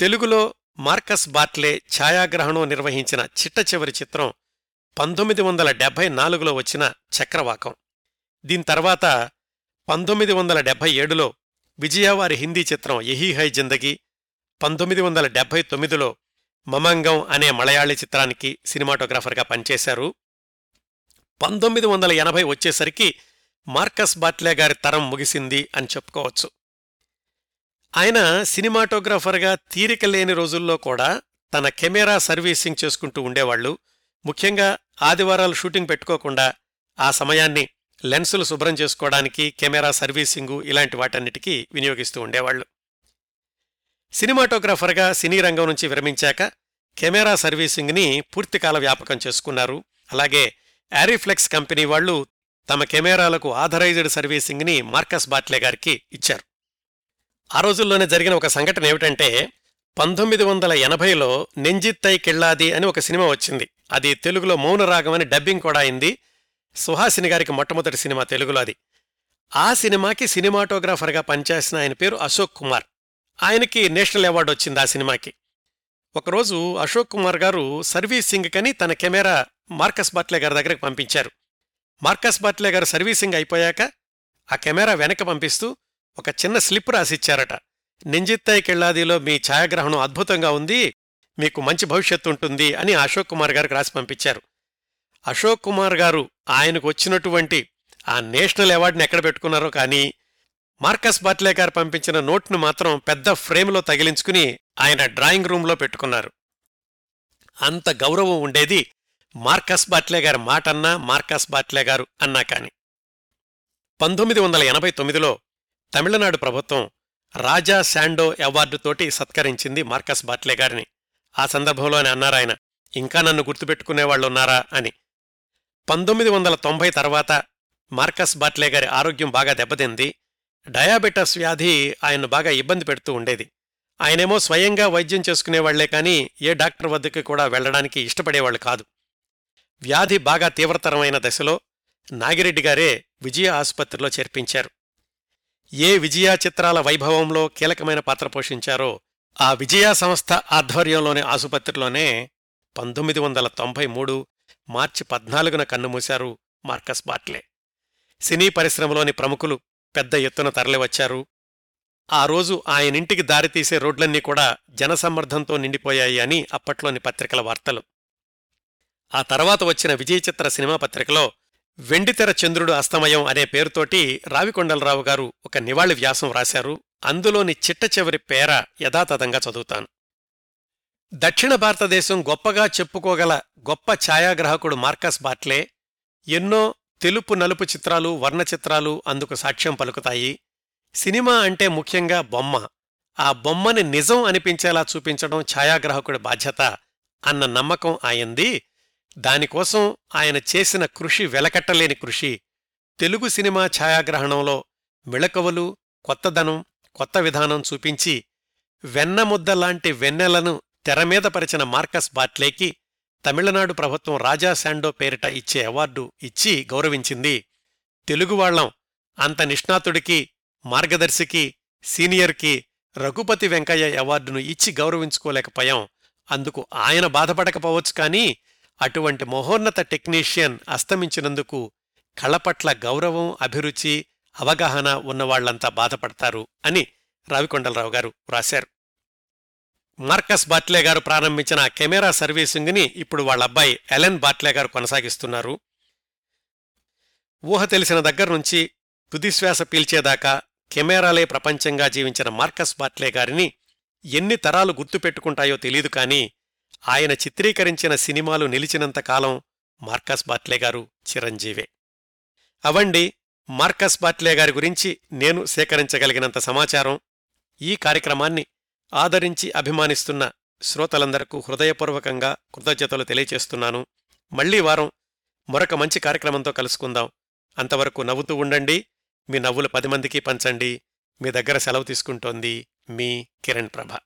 తెలుగులో మార్కస్ బాట్లే ఛాయాగ్రహణం నిర్వహించిన చిట్ట చివరి చిత్రం పంతొమ్మిది వందల డెబ్బై నాలుగులో వచ్చిన చక్రవాకం. దీని తర్వాత పంతొమ్మిది వందల డెబ్భై ఏడులో విజయవారి హిందీ చిత్రం యహీ హై జిందగీ పంతొమ్మిది వందల డెబ్భై తొమ్మిదిలో మమంగం అనే మలయాళీ చిత్రానికి సినిమాటోగ్రాఫర్గా పనిచేశారు. పంతొమ్మిది వందల ఎనభై వచ్చేసరికి మార్కస్ బాట్లే గారి తరం ముగిసింది అని చెప్పుకోవచ్చు. ఆయన సినిమాటోగ్రాఫర్గా తీరిక లేని రోజుల్లో కూడా తన కెమెరా సర్వీసింగ్ చేసుకుంటూ ఉండేవాళ్ళు ముఖ్యంగా ఆదివారాలు షూటింగ్ పెట్టుకోకుండా ఆ సమయాన్ని లెన్సులు శుభ్రం చేసుకోవడానికి కెమెరా సర్వీసింగు ఇలాంటి వాటన్నిటికీ వినియోగిస్తూ ఉండేవాళ్ళు సినిమాటోగ్రాఫర్గా సినీ రంగం నుంచి విరమించాక కెమెరా సర్వీసింగ్ని పూర్తికాల వ్యాపకం చేసుకున్నారు. అలాగే యారీఫ్లెక్స్ కంపెనీ వాళ్ళు తమ కెమెరాలకు ఆథరైజ్డ్ సర్వీసింగ్ని మార్కస్ బాట్లే గారికి ఇచ్చారు. ఆ రోజుల్లోనే జరిగిన ఒక సంఘటన ఏమిటంటే పంతొమ్మిది వందల ఎనభైలో నెంజిత్తై కెళ్ళాది అని ఒక సినిమా వచ్చింది. అది తెలుగులో మౌనరాగం అని డబ్బింగ్ కూడా అయింది. సుహాసిని గారికి మొట్టమొదటి సినిమా తెలుగులో అది ఆ సినిమాకి సినిమాటోగ్రాఫర్గా పనిచేసిన ఆయన పేరు అశోక్ కుమార్. ఆయనకి నేషనల్ అవార్డు వచ్చింది ఆ సినిమాకి. ఒకరోజు అశోక్ కుమార్ గారు సర్వీసింగ్ కని తన కెమెరా మార్కస్ బాట్లే గారి దగ్గరకు పంపించారు. మార్కస్ బాట్లే గారు సర్వీసింగ్ అయిపోయాక ఆ కెమెరా వెనక పంపిస్తూ ఒక చిన్న స్లిప్ రాసిచ్చారట. నెంజిత్తాయికెళ్ళాదిలో మీ ఛాయాగ్రహణం అద్భుతంగా ఉంది మీకు మంచి భవిష్యత్తు ఉంటుంది అని అశోక్ కుమార్ గారికి రాసి పంపించారు. అశోక్ కుమార్ గారు ఆయనకు వచ్చినటువంటి ఆ నేషనల్ అవార్డుని ఎక్కడ పెట్టుకున్నారో కానీ మార్కస్ బాట్లే గారు పంపించిన నోట్ను మాత్రం పెద్ద ఫ్రేమ్లో తగిలించుకుని ఆయన డ్రాయింగ్ రూంలో పెట్టుకున్నారు. అంత గౌరవం ఉండేది మార్కస్ బాట్లే గారి మాటన్నా మార్కస్ బాట్లే గారు అన్నా కాని. పంతొమ్మిది వందల ఎనభై తొమ్మిదిలో తమిళనాడు ప్రభుత్వం రాజా శాండో అవార్డుతోటి సత్కరించింది మార్కస్ బాట్లే గారిని. ఆ సందర్భంలోనే అన్నారాయన ఇంకా నన్ను గుర్తుపెట్టుకునేవాళ్ళున్నారా అని. పంతొమ్మిది వందల తొంభై తర్వాత మార్కస్ బాట్లే గారి ఆరోగ్యం బాగా దెబ్బతింది. డయాబెటస్ వ్యాధి ఆయన్ను బాగా ఇబ్బంది పెడుతూ ఉండేది. ఆయనేమో స్వయంగా వైద్యం చేసుకునేవాళ్ళే కానీ ఏ డాక్టర్ వద్దకు కూడా వెళ్ళడానికి ఇష్టపడేవాళ్ళు కాదు. వ్యాధి బాగా తీవ్రతరమైన దశలో నాగిరెడ్డి గారే విజయ ఆసుపత్రిలో చేర్పించారు. ఏ విజయ చిత్రాల వైభవంలో కీలకమైన పాత్ర పోషించారో ఆ విజయ సంస్థ ఆధ్వర్యంలోని ఆసుపత్రిలోనే పంతొమ్మిది వందల తొంభై మూడు మార్చి పద్నాలుగున కన్నుమూశారు మార్కస్ బాట్లే. సినీ పరిశ్రమలోని ప్రముఖులు పెద్ద ఎత్తున తరలివచ్చారు. ఆ రోజు ఆయనింటికి దారితీసే రోడ్లన్నీ కూడా జనసమ్మర్ధంతో నిండిపోయాయి అని అప్పట్లోని పత్రికల వార్తలు. ఆ తర్వాత వచ్చిన విజయ చిత్ర సినిమా పత్రికలో వెండితెర చంద్రుడు అస్తమయం అనే పేరుతోటి రావికొండలరావు గారు ఒక నివాళి వ్యాసం రాశారు అందులోని చిట్ట చివరి పేర యథాతథంగా చదువుతాను. దక్షిణ భారతదేశం గొప్పగా చెప్పుకోగల గొప్ప ఛాయాగ్రాహకుడు మార్కస్ బాట్లే ఎన్నో తెలుపు నలుపు చిత్రాలు వర్ణ చిత్రాలు అందుకు సాక్ష్యం పలుకుతాయి. సినిమా అంటే ముఖ్యంగా బొమ్మ. ఆ బొమ్మని నిజం అనిపించేలా చూపించడం ఛాయాగ్రాహకుడి బాధ్యత అన్న నమ్మకం ఆయంది దానికోసం ఆయన చేసిన కృషి వెలకట్టలేని కృషి. తెలుగు సినిమా ఛాయాగ్రహణంలో మిళకవలు కొత్తదనం కొత్త విధానం చూపించి వెన్నముద్దలాంటి వెన్నెలను తెరమీద పరిచిన మార్కస్ బాట్లేకి తమిళనాడు ప్రభుత్వం రాజా శాండో పేరిట ఇచ్చే అవార్డు ఇచ్చి గౌరవించింది. తెలుగువాళ్ళం అంత నిష్ణాతుడికి మార్గదర్శికి సీనియర్కి రఘుపతి వెంకయ్య అవార్డును ఇచ్చి గౌరవించుకోలేకపోయాం. అందుకు ఆయన బాధపడకపోవచ్చు కానీ అటువంటి మహోన్నత టెక్నీషియన్ అస్తమించినందుకు కళపట్ల గౌరవం అభిరుచి అవగాహన ఉన్నవాళ్ళంతా బాధపడతారు అని రావికొండలరావు గారు రాశారు. మార్కస్ బాట్లే గారు ప్రారంభించిన కెమెరా సర్వీసింగ్ని ఇప్పుడు వాళ్ళ అబ్బాయి ఎలెన్ బాట్లే గారు కొనసాగిస్తున్నారు. ఊహ తెలిసిన దగ్గర నుంచి తుదిశ్వాస పీల్చేదాకా కెమెరాలే ప్రపంచంగా జీవించిన మార్కస్ బాట్లే గారిని ఎన్ని తరాలు గుర్తుపెట్టుకుంటాయో తెలీదు కానీ ఆయన చిత్రీకరించిన సినిమాలు నిలిచినంతకాలం మార్కస్ బాట్లే గారు చిరంజీవే. అవండి మార్కస్ బాట్లే గారి గురించి నేను సేకరించగలిగినంత సమాచారం. ఈ కార్యక్రమాన్ని ఆదరించి అభిమానిస్తున్న శ్రోతలందరకు హృదయపూర్వకంగా కృతజ్ఞతలు తెలియచేస్తున్నాను. మళ్ళీ వారం మరొక మంచి కార్యక్రమంతో కలుసుకుందాం. అంతవరకు నవ్వుతూ ఉండండి. మీ నవ్వులు పది మందికి పంచండి. మీ దగ్గర సెలవు తీసుకుంటోంది మీ కిరణ్ ప్రభ.